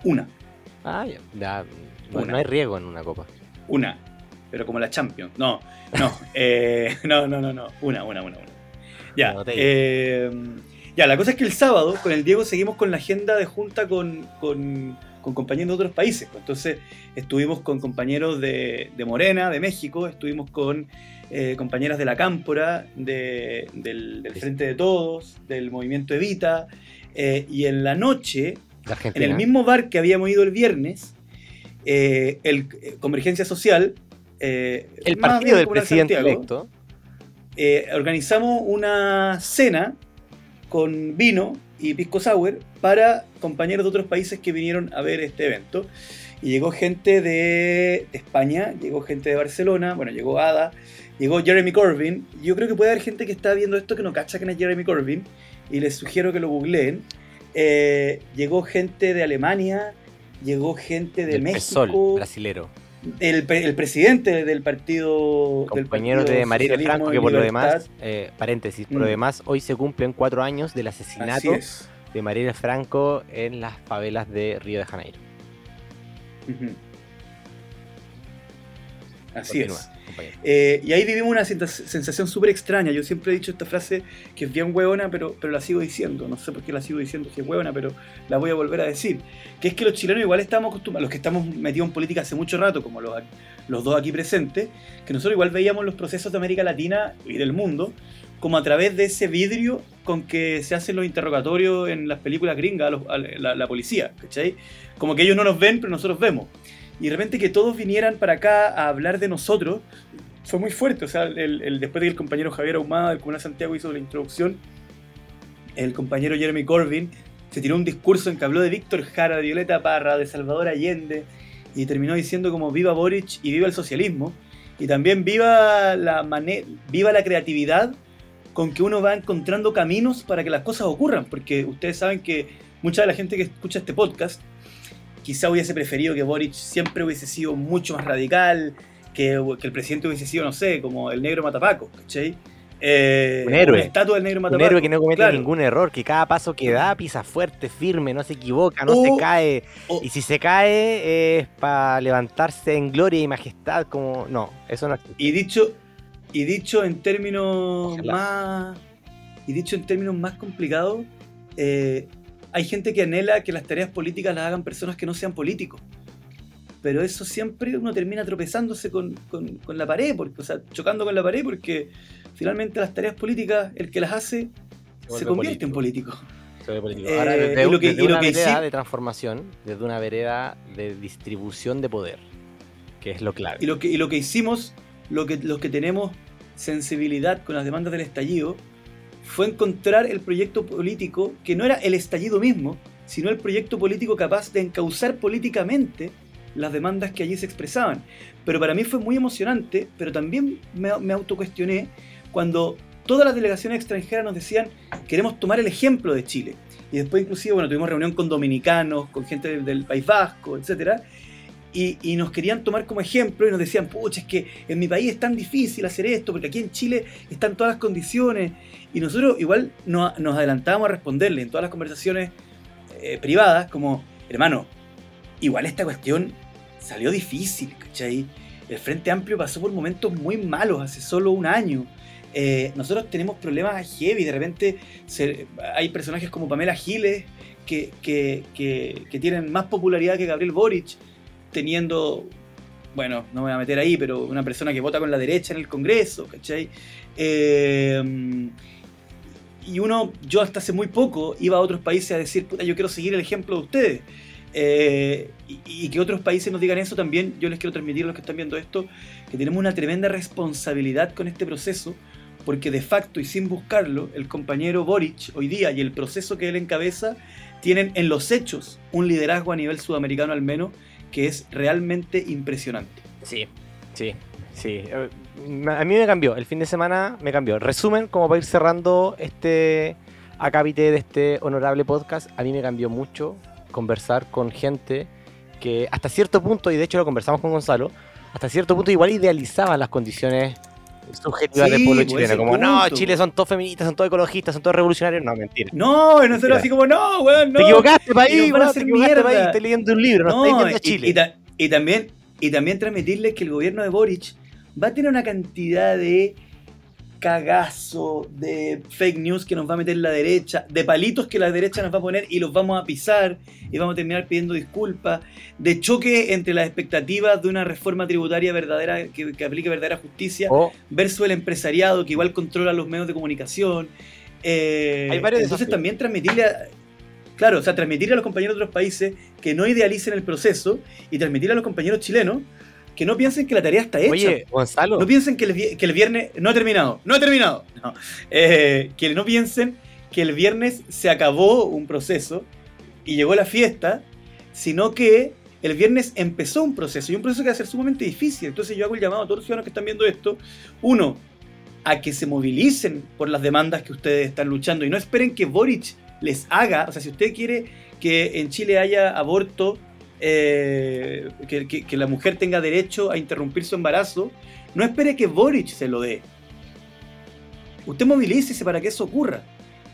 una. Ah, ya. no, Una. no hay riesgo en una copa. Una, pero como la Champions. No, no, eh, no, no, no, no. Una, una, una, una. Ya, eh, ya, la cosa es que el sábado con el Diego seguimos con la agenda de junta con, con- con compañeros de otros países. pues. Entonces estuvimos con compañeros de, de Morena, de México, estuvimos con eh, compañeras de la Cámpora, de- del. Frente de Todos, del Movimiento Evita. eh, y en la noche, en el mismo bar que habíamos ido el viernes, eh, el Convergencia Social, el partido del presidente Santiago, electo. organizamos una cena con vino y pisco sour para compañeros de otros países que vinieron a ver este evento. Y llegó gente de España, llegó gente de Barcelona, bueno, llegó Ada, llegó Jeremy Corbyn. Yo creo que puede haber gente que está viendo esto que no cacha quién es Jeremy Corbyn y les sugiero que lo googleen. Eh, llegó gente de Alemania, llegó gente de del México, brasilero. El, el presidente del partido del Compañero partido de Socialismo Franco, que por lo Libertad. demás, eh, paréntesis, por lo Mm. demás, hoy se cumplen cuatro años del asesinato es. de Marielle Franco en las favelas de Río de Janeiro. Ujú. Así Continúa, es. Compañero. Eh, y ahí vivimos una sensación súper extraña. Yo siempre he dicho esta frase que es bien hueona, pero, pero la sigo diciendo. No sé por qué la sigo diciendo que es hueona, pero la voy a volver a decir. Que es que los chilenos igual estamos acostumbrados, los que estamos metidos en política hace mucho rato, como los, los dos aquí presentes, que nosotros igual veíamos los procesos de América Latina y del mundo como a través de ese vidrio con que se hacen los interrogatorios en las películas gringas a, los- a la, la policía, ¿cachai? Como que ellos no nos ven, pero nosotros vemos. Y de repente que todos vinieran para acá a hablar de nosotros fue muy fuerte. O sea, el, después de que el compañero Javier Ahumada del Comunal Santiago hizo la introducción, el compañero Jeremy Corbyn se tiró un discurso en que habló de Víctor Jara, de Violeta Parra, de Salvador Allende, y terminó diciendo como viva Boric y viva el socialismo, y también viva la, viva la creatividad con que uno va encontrando caminos para que las cosas ocurran, porque ustedes saben que mucha de la gente que escucha este podcast quizá hubiese preferido que Boric siempre hubiese sido mucho más radical, que, que el presidente hubiese sido, no sé, como el negro Matapaco, ¿cachai? Eh, Un héroe. Estatua del negro Un Matapaco. héroe que no comete claro. ningún error, que cada paso que da pisa fuerte, firme, no se equivoca, no O- se cae. o- Y si se cae es para levantarse en gloria y majestad, como... No, eso no existe. Y dicho, y dicho en términos Ojalá. más. Y dicho en términos más complicados, eh, hay gente que anhela que las tareas políticas las hagan personas que no sean políticos. Pero eso siempre uno termina tropezándose con, con- con la pared, porque, o sea, chocando con la pared, porque finalmente las tareas políticas, el que las hace, se, convierte en político. Se ve político. Eh, Ahora, desde, y lo que- desde y lo una que vereda sí- de transformación, desde una vereda de distribución de poder, que es lo clave. Y lo que, y lo que hicimos, lo que, los que tenemos sensibilidad con las demandas del estallido, fue encontrar el proyecto político que no era el estallido mismo, sino el proyecto político capaz de encauzar políticamente las demandas que allí se expresaban. Pero para mí fue muy emocionante, pero también me, me autocuestioné cuando todas las delegaciones extranjeras nos decían queremos tomar el ejemplo de Chile. Y después inclusive, bueno, tuvimos reunión con dominicanos, con gente del, País Vasco, etcétera, y, y nos querían tomar como ejemplo y nos decían, pucha, es que en mi país es tan difícil hacer esto, porque aquí en Chile están todas las condiciones. Y nosotros igual no- nos adelantábamos a responderle en todas las conversaciones eh, privadas, como, hermano, igual esta cuestión salió difícil, ¿cachai? El Frente Amplio pasó por momentos muy malos hace solo un año. Eh, nosotros tenemos problemas heavy, de repente hay personajes como Pamela Giles que, que- que- que tienen más popularidad que Gabriel Boric, teniendo, bueno, no me voy a meter ahí, pero una persona que vota con la derecha en el Congreso, ¿cachai? Eh, y uno, yo hasta hace muy poco iba a otros países a decir, puta, yo quiero seguir el ejemplo de ustedes. Eh, y, y que otros países nos digan eso también, yo les quiero transmitir a los que están viendo esto, que tenemos una tremenda responsabilidad con este proceso, porque de facto y sin buscarlo, el compañero Boric hoy día y el proceso que él encabeza tienen en los hechos un liderazgo a nivel sudamericano al menos que es realmente impresionante. Sí, sí, sí. A mí me cambió, el fin de semana me cambió. Resumen, como para ir cerrando este acápite de este honorable podcast, a mí me cambió mucho conversar con gente que hasta cierto punto, y de hecho lo conversamos con Gonzalo, hasta cierto punto igual idealizaba las condiciones subjetiva Sí, del pueblo chileno. Como, no. Chile son todos feministas, son todos ecologistas, son todos revolucionarios. No, mentira. No, nosotros Mira. así como, no, weón, no. Te equivocaste, país, weón, te equivocaste, mierda. país. Estoy leyendo un libro, no, estoy viendo y, Chile. y ta- y también, y también transmitirles que el gobierno de Boric va a tener una cantidad de cagazo, de fake news que nos va a meter la derecha, de palitos que la derecha nos va a poner y los vamos a pisar y vamos a terminar pidiendo disculpas, de choque entre las expectativas de una reforma tributaria verdadera que, que aplique verdadera justicia O- versus el empresariado que igual controla los medios de comunicación. Eh, Hay varios entonces desafíos. también transmitirle a, claro, o sea, transmitirle a los compañeros de otros países que no idealicen el proceso y transmitirle a los compañeros chilenos que no piensen que la tarea está hecha. Oye, Gonzalo, no piensen que el, que el viernes no ha terminado, no ha terminado. No. Eh, que no piensen que el viernes se acabó un proceso y llegó la fiesta, sino que el viernes empezó un proceso y un proceso que va a ser sumamente difícil. Entonces yo hago el llamado a todos los ciudadanos que están viendo esto, uno, a que se movilicen por las demandas que ustedes están luchando y no esperen que Boric les haga, o sea, si usted quiere que en Chile haya aborto, eh, que, que- que la mujer tenga derecho a interrumpir su embarazo, no espere que Boric se lo dé. Usted movilícese para que eso ocurra.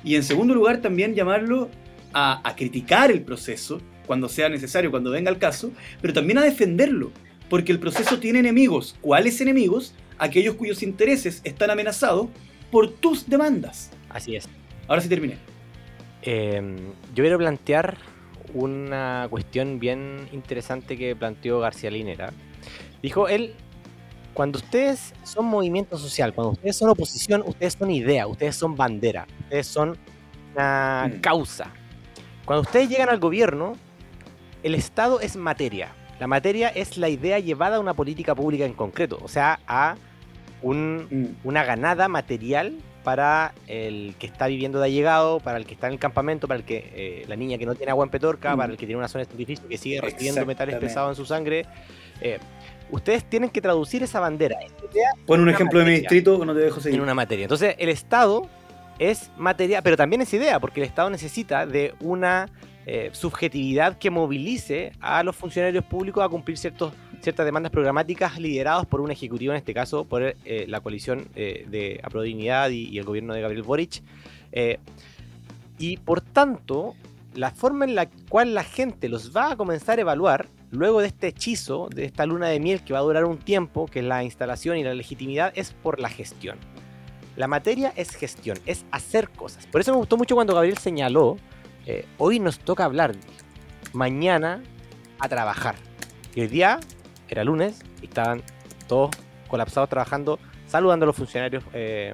Y en segundo lugar, también llamarlo a, a criticar el proceso cuando sea necesario, cuando venga el caso, pero también a defenderlo, porque el proceso tiene enemigos. ¿Cuáles enemigos? Aquellos cuyos intereses están amenazados por tus demandas. así es. Ahora sí terminé. Eh, yo quiero plantear una cuestión bien interesante que planteó García Linera. Dijo él, cuando ustedes son movimiento social, cuando ustedes son oposición, ustedes son idea, ustedes son bandera, ustedes son una Mm. causa. Cuando ustedes llegan al gobierno, el Estado es materia. La materia es la idea llevada a una política pública en concreto, o sea, a un, Mm. una ganada material para el que está viviendo de allegado, para el que está en el campamento, para el que eh, la niña que no tiene agua en Petorca, Mm. para el que tiene una zona de sacrificio que sigue recibiendo metales pesados en su sangre. Eh, ustedes tienen que traducir esa bandera Pon un ejemplo de mi distrito, no te dejo seguir. en una materia. Entonces, el Estado es materia, pero también es idea, porque el Estado necesita de una eh, subjetividad que movilice a los funcionarios públicos a cumplir ciertos, ciertas demandas programáticas liderados por un ejecutivo, en este caso por eh, la coalición eh, de Aprodignidad y, el gobierno de Gabriel Boric. Eh, y por tanto, la forma en la cual la gente los va a comenzar a evaluar, luego de este hechizo, de esta luna de miel que va a durar un tiempo, que es la instalación y la legitimidad, es por la gestión. La materia es gestión, es hacer cosas. Por eso me gustó mucho cuando Gabriel señaló, hoy nos toca hablar, mañana a trabajar. Y hoy día era lunes y estaban todos colapsados trabajando, saludando a los funcionarios eh,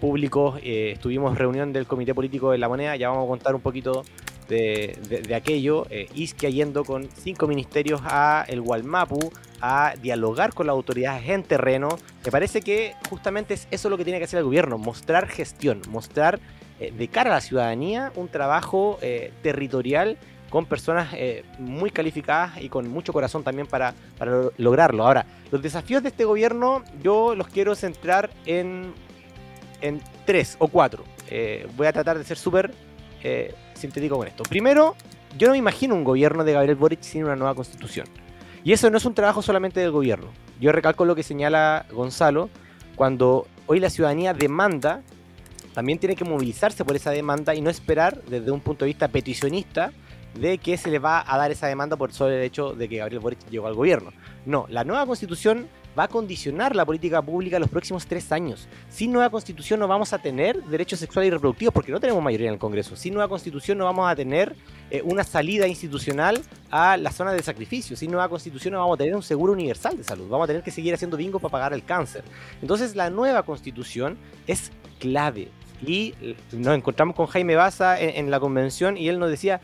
públicos. eh, estuvimos reunión del Comité Político de la Moneda, ya vamos a contar un poquito de, de- aquello. Eh, Isquia yendo con cinco ministerios a el Gualmapu a dialogar con las autoridades en terreno. Me parece que justamente es eso lo que tiene que hacer el gobierno, mostrar gestión, mostrar eh, de cara a la ciudadanía un trabajo eh, territorial con personas eh, muy calificadas y con mucho corazón también para, para lo- lograrlo. Ahora, los desafíos de este gobierno yo los quiero centrar en, en tres o cuatro. Eh, voy a tratar de ser súper eh, sintético con esto. Primero, yo no me imagino un gobierno de Gabriel Boric sin una nueva constitución. Y eso no es un trabajo solamente del gobierno. Yo recalco lo que señala Gonzalo, cuando hoy la ciudadanía demanda, también tiene que movilizarse por esa demanda y no esperar desde un punto de vista peticionista de que se le va a dar esa demanda por sobre el hecho de que Gabriel Boric llegó al gobierno. No, la nueva constitución va a condicionar la política pública los próximos tres años. Sin nueva constitución no vamos a tener derechos sexuales y reproductivos porque no tenemos mayoría en el Congreso. Sin nueva constitución no vamos a tener eh, una salida institucional a la zona de sacrificio. Sin nueva constitución no vamos a tener un seguro universal de salud. Vamos a tener que seguir haciendo bingo para pagar el cáncer. Entonces la nueva constitución es clave. Y eh, nos encontramos con Jaime Baza en, en la convención y él nos decía,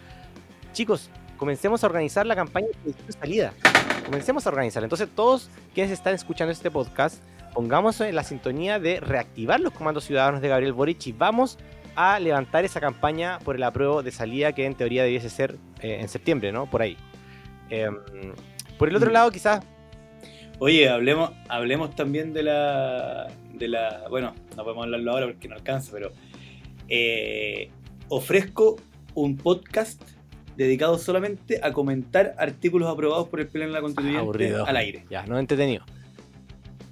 chicos, comencemos a organizar la campaña de salida. Comencemos a organizarla. Entonces todos quienes están escuchando este podcast, pongamos en la sintonía de reactivar los comandos ciudadanos de Gabriel Boric y vamos a levantar esa campaña por el apruebo de salida que en teoría debiese ser eh, en septiembre, ¿no? Por ahí. Em, por el otro Mm. lado, quizás Oye, hablemos, hablemos también de la, de la. Bueno, no podemos hablarlo ahora porque no alcanza, pero. eh, ofrezco un podcast dedicado solamente a comentar artículos aprobados por el Pleno de la Constituyente Aburrido. al aire. ya, no entretenido.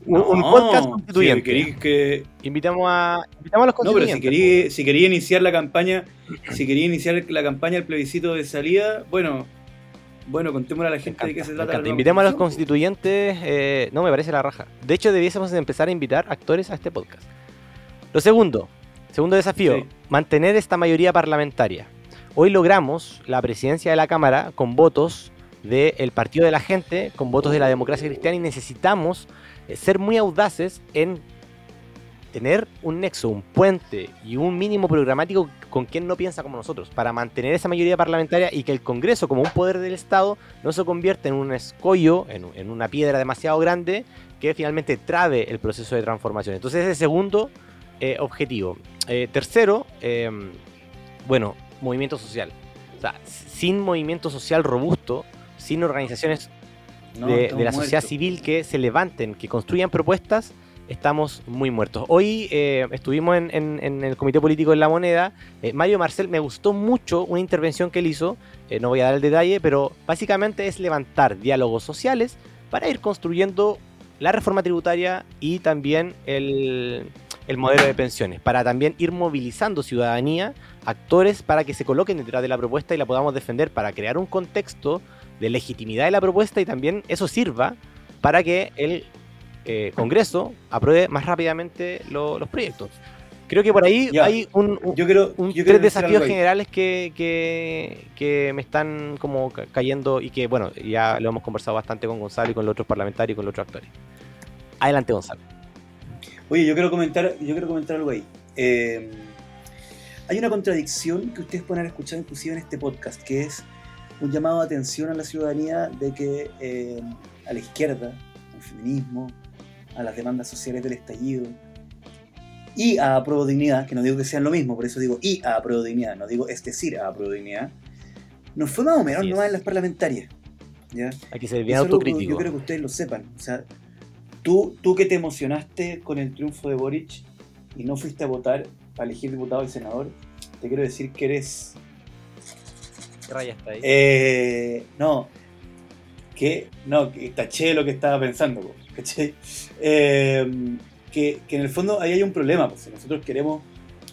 un, podcast constituyente. Si que... invitamos, a, invitamos a los constituyentes. No, pero si quería, si quería iniciar la campaña, si quería iniciar la campaña del plebiscito de salida, bueno, bueno, contémosle a la gente de qué se trata. Invitemos a los constituyentes, eh, no me parece la raja. De hecho, debiésemos empezar a invitar actores a este podcast. Lo segundo, segundo desafío, mantener esta mayoría parlamentaria. Hoy logramos la presidencia de la Cámara con votos del Partido de la Gente, con votos de la democracia cristiana y necesitamos eh, ser muy audaces en tener un nexo, un puente y un mínimo programático con quien no piensa como nosotros, para mantener esa mayoría parlamentaria y que el Congreso, como un poder del Estado, no se convierta en un escollo, en, una piedra demasiado grande que finalmente trabe el proceso de transformación. Entonces, ese segundo eh, objetivo. Eh, tercero, bueno, movimiento social. O sea, sin movimiento social robusto, sin organizaciones de, la sociedad civil que se levanten, que construyan propuestas, estamos muy muertos. Hoy eh, estuvimos en, el Comité Político de la Moneda. Eh, Mario Marcel, me gustó mucho una intervención que él hizo, eh, no voy a dar el detalle, pero básicamente es levantar diálogos sociales para ir construyendo la reforma tributaria y también el, el modelo de pensiones, para también ir movilizando ciudadanía, actores, para que se coloquen detrás de la propuesta y la podamos defender, para crear un contexto de legitimidad de la propuesta y también eso sirva para que el eh, Congreso apruebe más rápidamente los proyectos. Creo que por ahí hay un, yo creo, tres desafíos generales que, que, me están como cayendo y que, bueno, ya lo hemos conversado bastante con Gonzalo y con los otros parlamentarios y con los otros actores. Adelante, Gonzalo. Oye, yo quiero comentar, yo quiero comentar algo ahí. Eh, hay una contradicción que ustedes pueden haber escuchado inclusive en este podcast, que es un llamado de atención a la ciudadanía de que eh, a la izquierda, al feminismo, a las demandas sociales del estallido y a Pro Dignidad, que no digo que sean lo mismo, por eso digo y a Pro Dignidad, no digo es decir a Pro Dignidad, nos fue más o menos nomás en las parlamentarias. ¿ya? Hay que ser bien autocrítico. Yo creo que ustedes lo sepan. O sea, tú, tú que te emocionaste con el triunfo de Boric y no fuiste a votar para elegir diputado y senador, te quiero decir que eres ¿Qué raya está ahí? Eh, no, que no, que taché lo que estaba pensando, eh, que, en el fondo ahí hay un problema, pues si nosotros queremos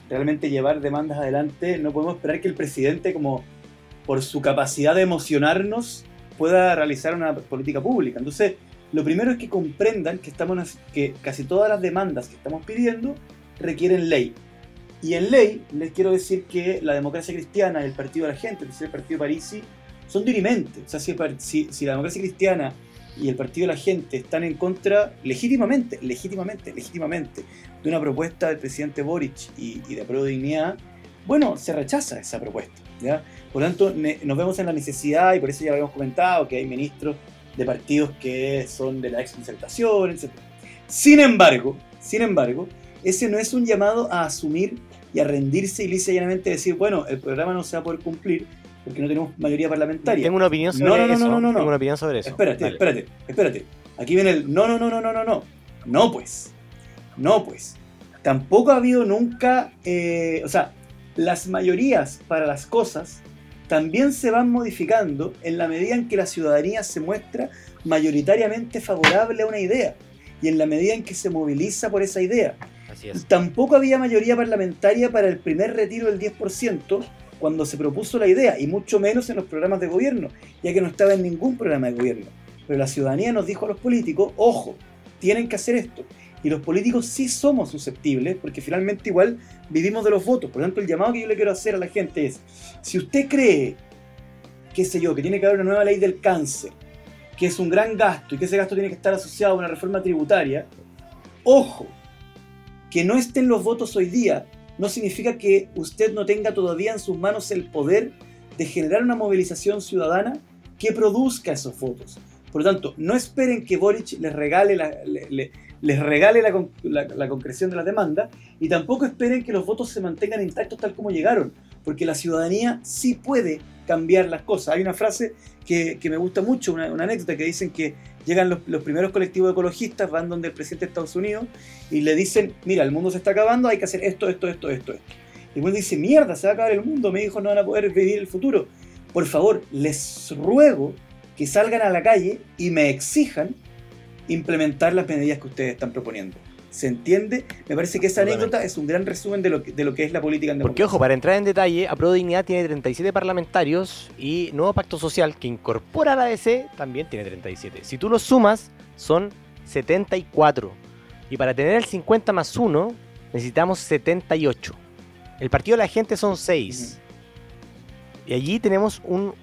realmente llevar demandas adelante, no podemos esperar que el presidente, como por su capacidad de emocionarnos, pueda realizar una política pública. Entonces, lo primero es que comprendan que, estamos, que casi todas las demandas que estamos pidiendo requieren ley. Y en ley, les quiero decir que la democracia cristiana y el Partido de la Gente, el Partido Parisi, son dirimentes. O sea, si, si, la democracia cristiana y el Partido de la Gente están en contra, legítimamente, legítimamente, legítimamente, de una propuesta del presidente Boric y, de Pro Dignidad, bueno, se rechaza esa propuesta. ¿ya? Por lo tanto, nos vemos en la necesidad, y por eso ya habíamos comentado, que hay ministros de partidos que son de la exconcertación, etc. Sin embargo, sin embargo, ese no es un llamado a asumir y a rendirse y lisa y llanamente decir, bueno, el programa no se va a poder cumplir porque no tenemos mayoría parlamentaria. Tengo una opinión sobre no, no, eso. No, no, no, Tengo una opinión sobre eso. Espérate, espérate, espérate. Aquí viene el no, no, no, no, no, no, no. No, pues. No, pues. Tampoco ha habido nunca, eh, o sea, las mayorías para las cosas también se van modificando en la medida en que la ciudadanía se muestra mayoritariamente favorable a una idea y en la medida en que se moviliza por esa idea. Tampoco había mayoría parlamentaria para el primer retiro del 10% cuando se propuso la idea, y mucho menos en los programas de gobierno, ya que no estaba en ningún programa de gobierno. Pero la ciudadanía nos dijo a los políticos, ojo, tienen que hacer esto. Y los políticos sí somos susceptibles, porque finalmente igual vivimos de los votos. Por lo tanto, el llamado que yo le quiero hacer a la gente es, si usted cree, qué sé yo, que tiene que haber una nueva ley del cáncer, que es un gran gasto y que ese gasto tiene que estar asociado a una reforma tributaria, ojo, que no estén los votos hoy día no significa que usted no tenga todavía en sus manos el poder de generar una movilización ciudadana que produzca esos votos. Por lo tanto, no esperen que Boric les regale la, les regale la, concreción de la demanda y tampoco esperen que los votos se mantengan intactos tal como llegaron, porque la ciudadanía sí puede cambiar las cosas. Hay una frase que, me gusta mucho, una, anécdota que dicen que llegan los, primeros colectivos ecologistas, van donde el presidente de Estados Unidos y le dicen, mira, el mundo se está acabando, hay que hacer esto, esto, esto, esto, esto. Y uno dice, mierda, se va a acabar el mundo, me dijo, no van a poder vivir el futuro. Por favor, les ruego que salgan a la calle y me exijan implementar las medidas que ustedes están proponiendo. ¿Se entiende? Me parece que esa anécdota es un gran resumen de lo que, de lo que es la política en Porque, ojo, para entrar en detalle, Apro Dignidad tiene 37 parlamentarios y Nuevo Pacto Social, que incorpora a la ADC, también tiene 37. Si tú los sumas, son 74. Y para tener el 50 más 1, necesitamos 78. El partido de la gente son 6. Y allí tenemos un,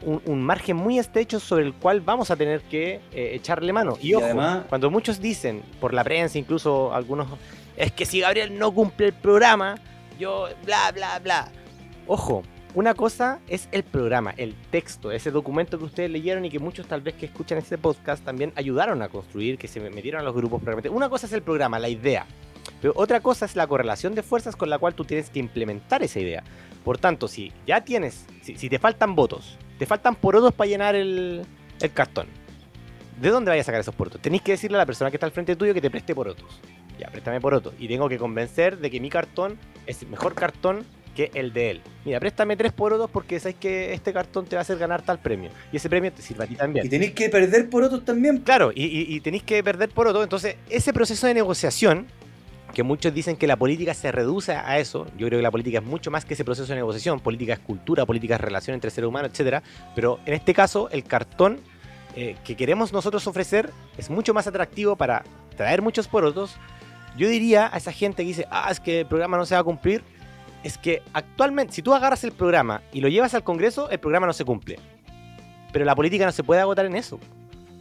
margen muy estrecho sobre el cual vamos a tener que eh, echarle mano. Y, ojo, cuando muchos dicen, por la prensa, incluso algunos, es que si Gabriel no cumple el programa, yo bla, bla, bla. Ojo, una cosa es el programa, el texto, ese documento que ustedes leyeron y que muchos tal vez que escuchan este podcast también ayudaron a construir, que se metieron a los grupos. Una cosa es el programa, la idea. Pero otra cosa es la correlación de fuerzas con la cual tú tienes que implementar esa idea. Por tanto, si ya tienes, si, te faltan votos, te faltan porotos para llenar el, cartón, ¿de dónde vayas a sacar esos porotos? Tenéis que decirle a la persona que está al frente tuyo que te preste porotos. Ya, préstame porotos. Y tengo que convencer de que mi cartón es el mejor cartón que el de él. Mira, préstame tres porotos porque sabes que este cartón te va a hacer ganar tal premio. Y ese premio te sirve a ti también. Y tenéis que perder porotos también. Claro, y, y, y tenéis que perder porotos. Entonces, ese proceso de negociación que muchos dicen que la política se reduce a eso. Yo creo que la política es mucho más que ese proceso de negociación. Política es cultura, política es relación entre seres humanos, etc. Pero en este caso, el cartón eh, que queremos nosotros ofrecer es mucho más atractivo para traer muchos porotos. Yo diría a esa gente que dice, ah, es que el programa no se va a cumplir, es que actualmente, si tú agarras el programa y lo llevas al Congreso, el programa no se cumple. Pero la política no se puede agotar en eso.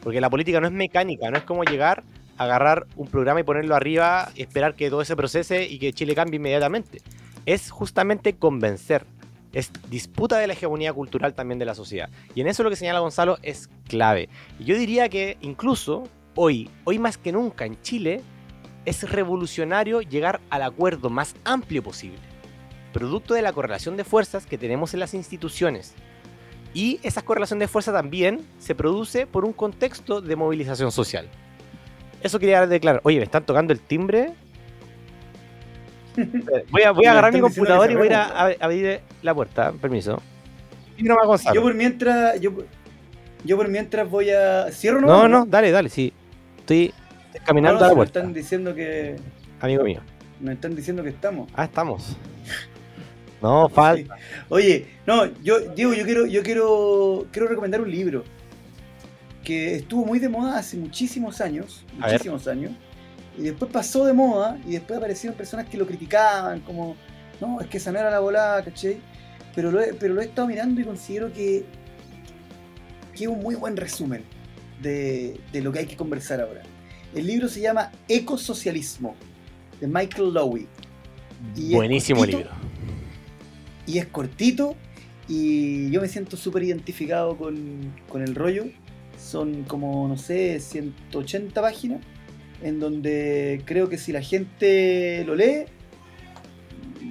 Porque la política no es mecánica, no es como llegar agarrar un programa y ponerlo arriba y esperar que todo se procese y que Chile cambie inmediatamente. Es justamente convencer. Es disputa de la hegemonía cultural también de la sociedad. Y en eso lo que señala Gonzalo es clave. Y yo diría que incluso hoy, hoy más que nunca en Chile, es revolucionario llegar al acuerdo más amplio posible. Producto de la correlación de fuerzas que tenemos en las instituciones. Y esa correlación de fuerza también se produce por un contexto de movilización social. Eso quería declarar. Oye, me están tocando el timbre. Voy a, voy a agarrar mi computador y voy a ir a, abrir la puerta. Permiso. Y no va Yo por mientras. Yo, yo por mientras voy a. ¿Cierro no? No, no, dale, dale, sí. Estoy caminando a la puerta. Me están diciendo que. Amigo mío. Me están diciendo que estamos. Ah, estamos. No, falta. Oye, no, yo, Diego, yo quiero, yo quiero, quiero recomendar un libro que estuvo muy de moda hace muchísimos años, muchísimos años, y después pasó de moda y después aparecieron personas que lo criticaban, como, no, es que esa no era la volada, ¿cachai? Pero lo he, pero lo he estado mirando y considero que, que es un muy buen resumen de, de lo que hay que conversar ahora. El libro se llama Ecosocialismo, de Michael Lowy. Buenísimo libro. Y es cortito, y yo me siento súper identificado con, con el rollo son como, no sé, 180 páginas, en donde creo que si la gente lo lee,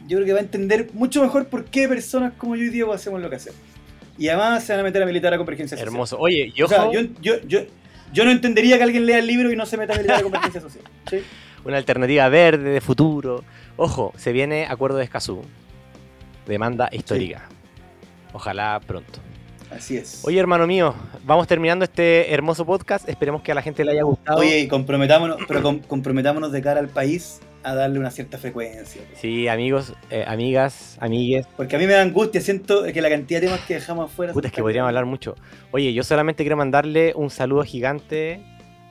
yo creo que va a entender mucho mejor por qué personas como yo y Diego hacemos lo que hacemos. Y además se van a meter a militar a convergencia social. Hermoso. Oye, yo, yo, no entendería que alguien lea el libro y no se meta a militar a convergencia social. Una alternativa verde, de futuro. Ojo, se viene acuerdo de Escazú. Demanda histórica. Ojalá pronto. Así es. Oye, hermano mío, vamos terminando este hermoso podcast. Esperemos que a la gente le haya gustado. Oye, comprometámonos, pero comprometámonos de cara al país a darle una cierta frecuencia. Sí, amigos, eh, amigas, amigues. Porque a mí me da angustia, siento que la cantidad de temas que dejamos afuera. Puta, es que podríamos hablar mucho. Oye, yo solamente quiero mandarle un saludo gigante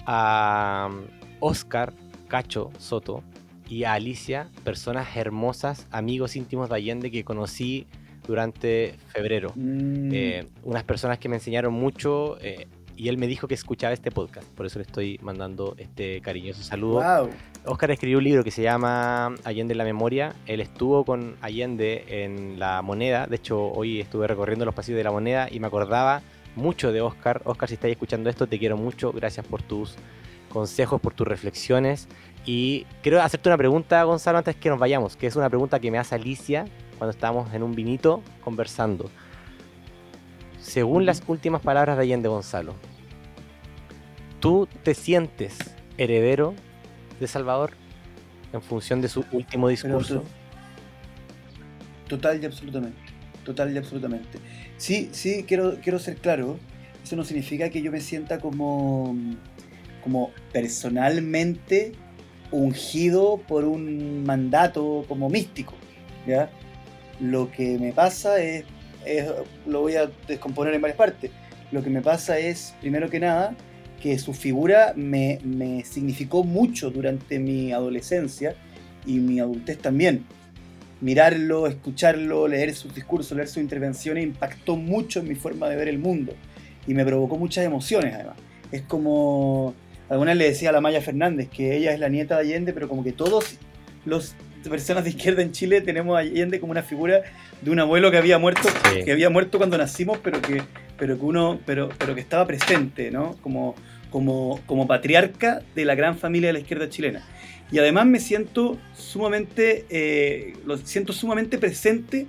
a um, Oscar Cacho Soto y a Alicia, personas hermosas, amigos íntimos de Allende que conocí durante febrero. Mm. Eh, unas personas que me enseñaron mucho eh, y él me dijo que escuchaba este podcast, por eso le estoy mandando este cariñoso saludo. Oscar escribió un libro que se llama Allende la Memoria. Él estuvo con Allende en La Moneda. De hecho, hoy estuve recorriendo los pasillos de La Moneda y me acordaba mucho de Oscar. Oscar, si estás escuchando esto, te quiero mucho. Gracias por tus consejos, por tus reflexiones. Y quiero hacerte una pregunta, Gonzalo, antes que nos vayamos, que es una pregunta que me hace Alicia cuando estábamos en un vinito conversando. Según las últimas palabras de Allende Gonzalo, ¿tú te sientes heredero de Salvador en función de su último discurso? total y absolutamente. Total y absolutamente. Sí, sí, quiero, quiero ser claro. Eso no significa que yo me sienta como, como personalmente ungido por un mandato como místico. ¿ya? Lo que me pasa es, lo voy a descomponer en varias partes. Lo que me pasa es, primero que nada, que su figura me, me significó mucho durante mi adolescencia y mi adultez también. Mirarlo, escucharlo, leer sus discursos, leer sus intervenciones impactó mucho en mi forma de ver el mundo y me provocó muchas emociones además. Es como, alguna le decía a la Maya Fernández que ella es la nieta de Allende, pero como que todos los personas de izquierda en Chile tenemos a Allende como una figura de un abuelo que había muerto, que había muerto cuando nacimos, pero que, pero que uno, pero, pero que estaba presente, ¿no? Como, como, como patriarca de la gran familia de la izquierda chilena. Y además me siento sumamente, eh, lo siento sumamente presente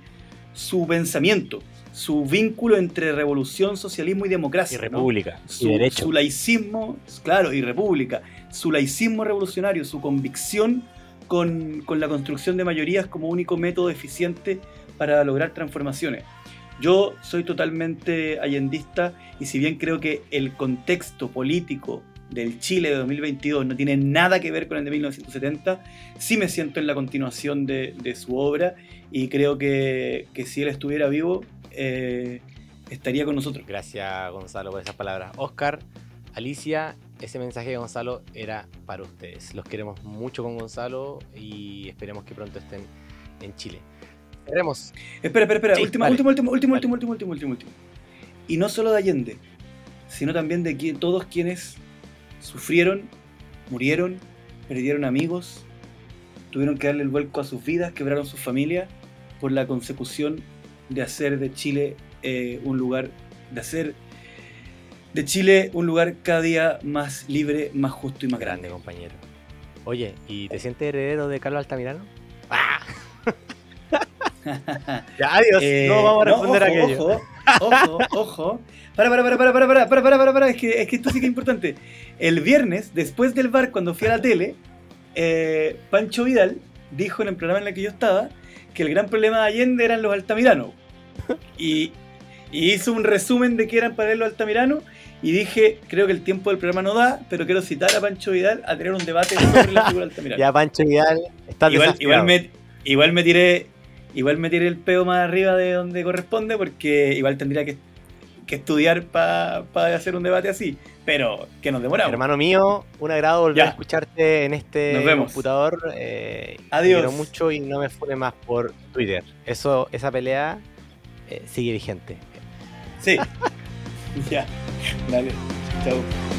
su pensamiento, su vínculo entre revolución, socialismo y democracia. Y república. Su, y derecho. su laicismo, claro, y república. Su laicismo revolucionario, su convicción con, con la construcción de mayorías como único método eficiente para lograr transformaciones. Yo soy totalmente allendista y si bien creo que el contexto político del Chile de 2022 no tiene nada que ver con el de 1970, sí me siento en la continuación de, de su obra y creo que, que, si él estuviera vivo eh, estaría con nosotros. Gracias Gonzalo por esas palabras. Oscar, Alicia, ese mensaje de Gonzalo era para ustedes. Los queremos mucho con Gonzalo y esperemos que pronto estén en Chile. Veremos. Espera, espera, espera. Sí, último, vale. último, último, último, último, último, último, último, último. Y no solo de Allende, sino también de quien, todos quienes sufrieron, murieron, perdieron amigos, tuvieron que darle el vuelco a sus vidas, quebraron sus familias por la consecución de hacer de Chile eh, un lugar, de hacer de Chile un lugar cada día más libre, más justo y más grande, grande compañero. Oye, ¿y te sientes heredero de Carlos Altamirano? ¡Ah! ya, adiós. Eh, no vamos a responder no, ojo, aquello. Ojo, ojo, ojo. Para, para, para, para, para, para, para, para, para, para. Es que, es que esto sí que es importante. El viernes, después del bar, cuando fui a la tele, eh, Pancho Vidal dijo en el programa en el que yo estaba que el gran problema de Allende eran los altamiranos. Y, y hizo un resumen de qué eran para él los altamiranos. Y dije, creo que el tiempo del programa no da, pero quiero citar a Pancho Vidal a tener un debate sobre la figura altamirano. ya Pancho Vidal está igual, igual me, igual me tiré igual me tiré el peo más arriba de donde corresponde porque igual tendría que, que estudiar para pa hacer un debate así. Pero que nos demoramos. Hermano mío, un agrado volver ya. a escucharte en este computador. Eh, Adiós. Quiero mucho y no me fune más por Twitter. Eso, esa pelea sigue vigente. Sí. ya. Dale. Chao.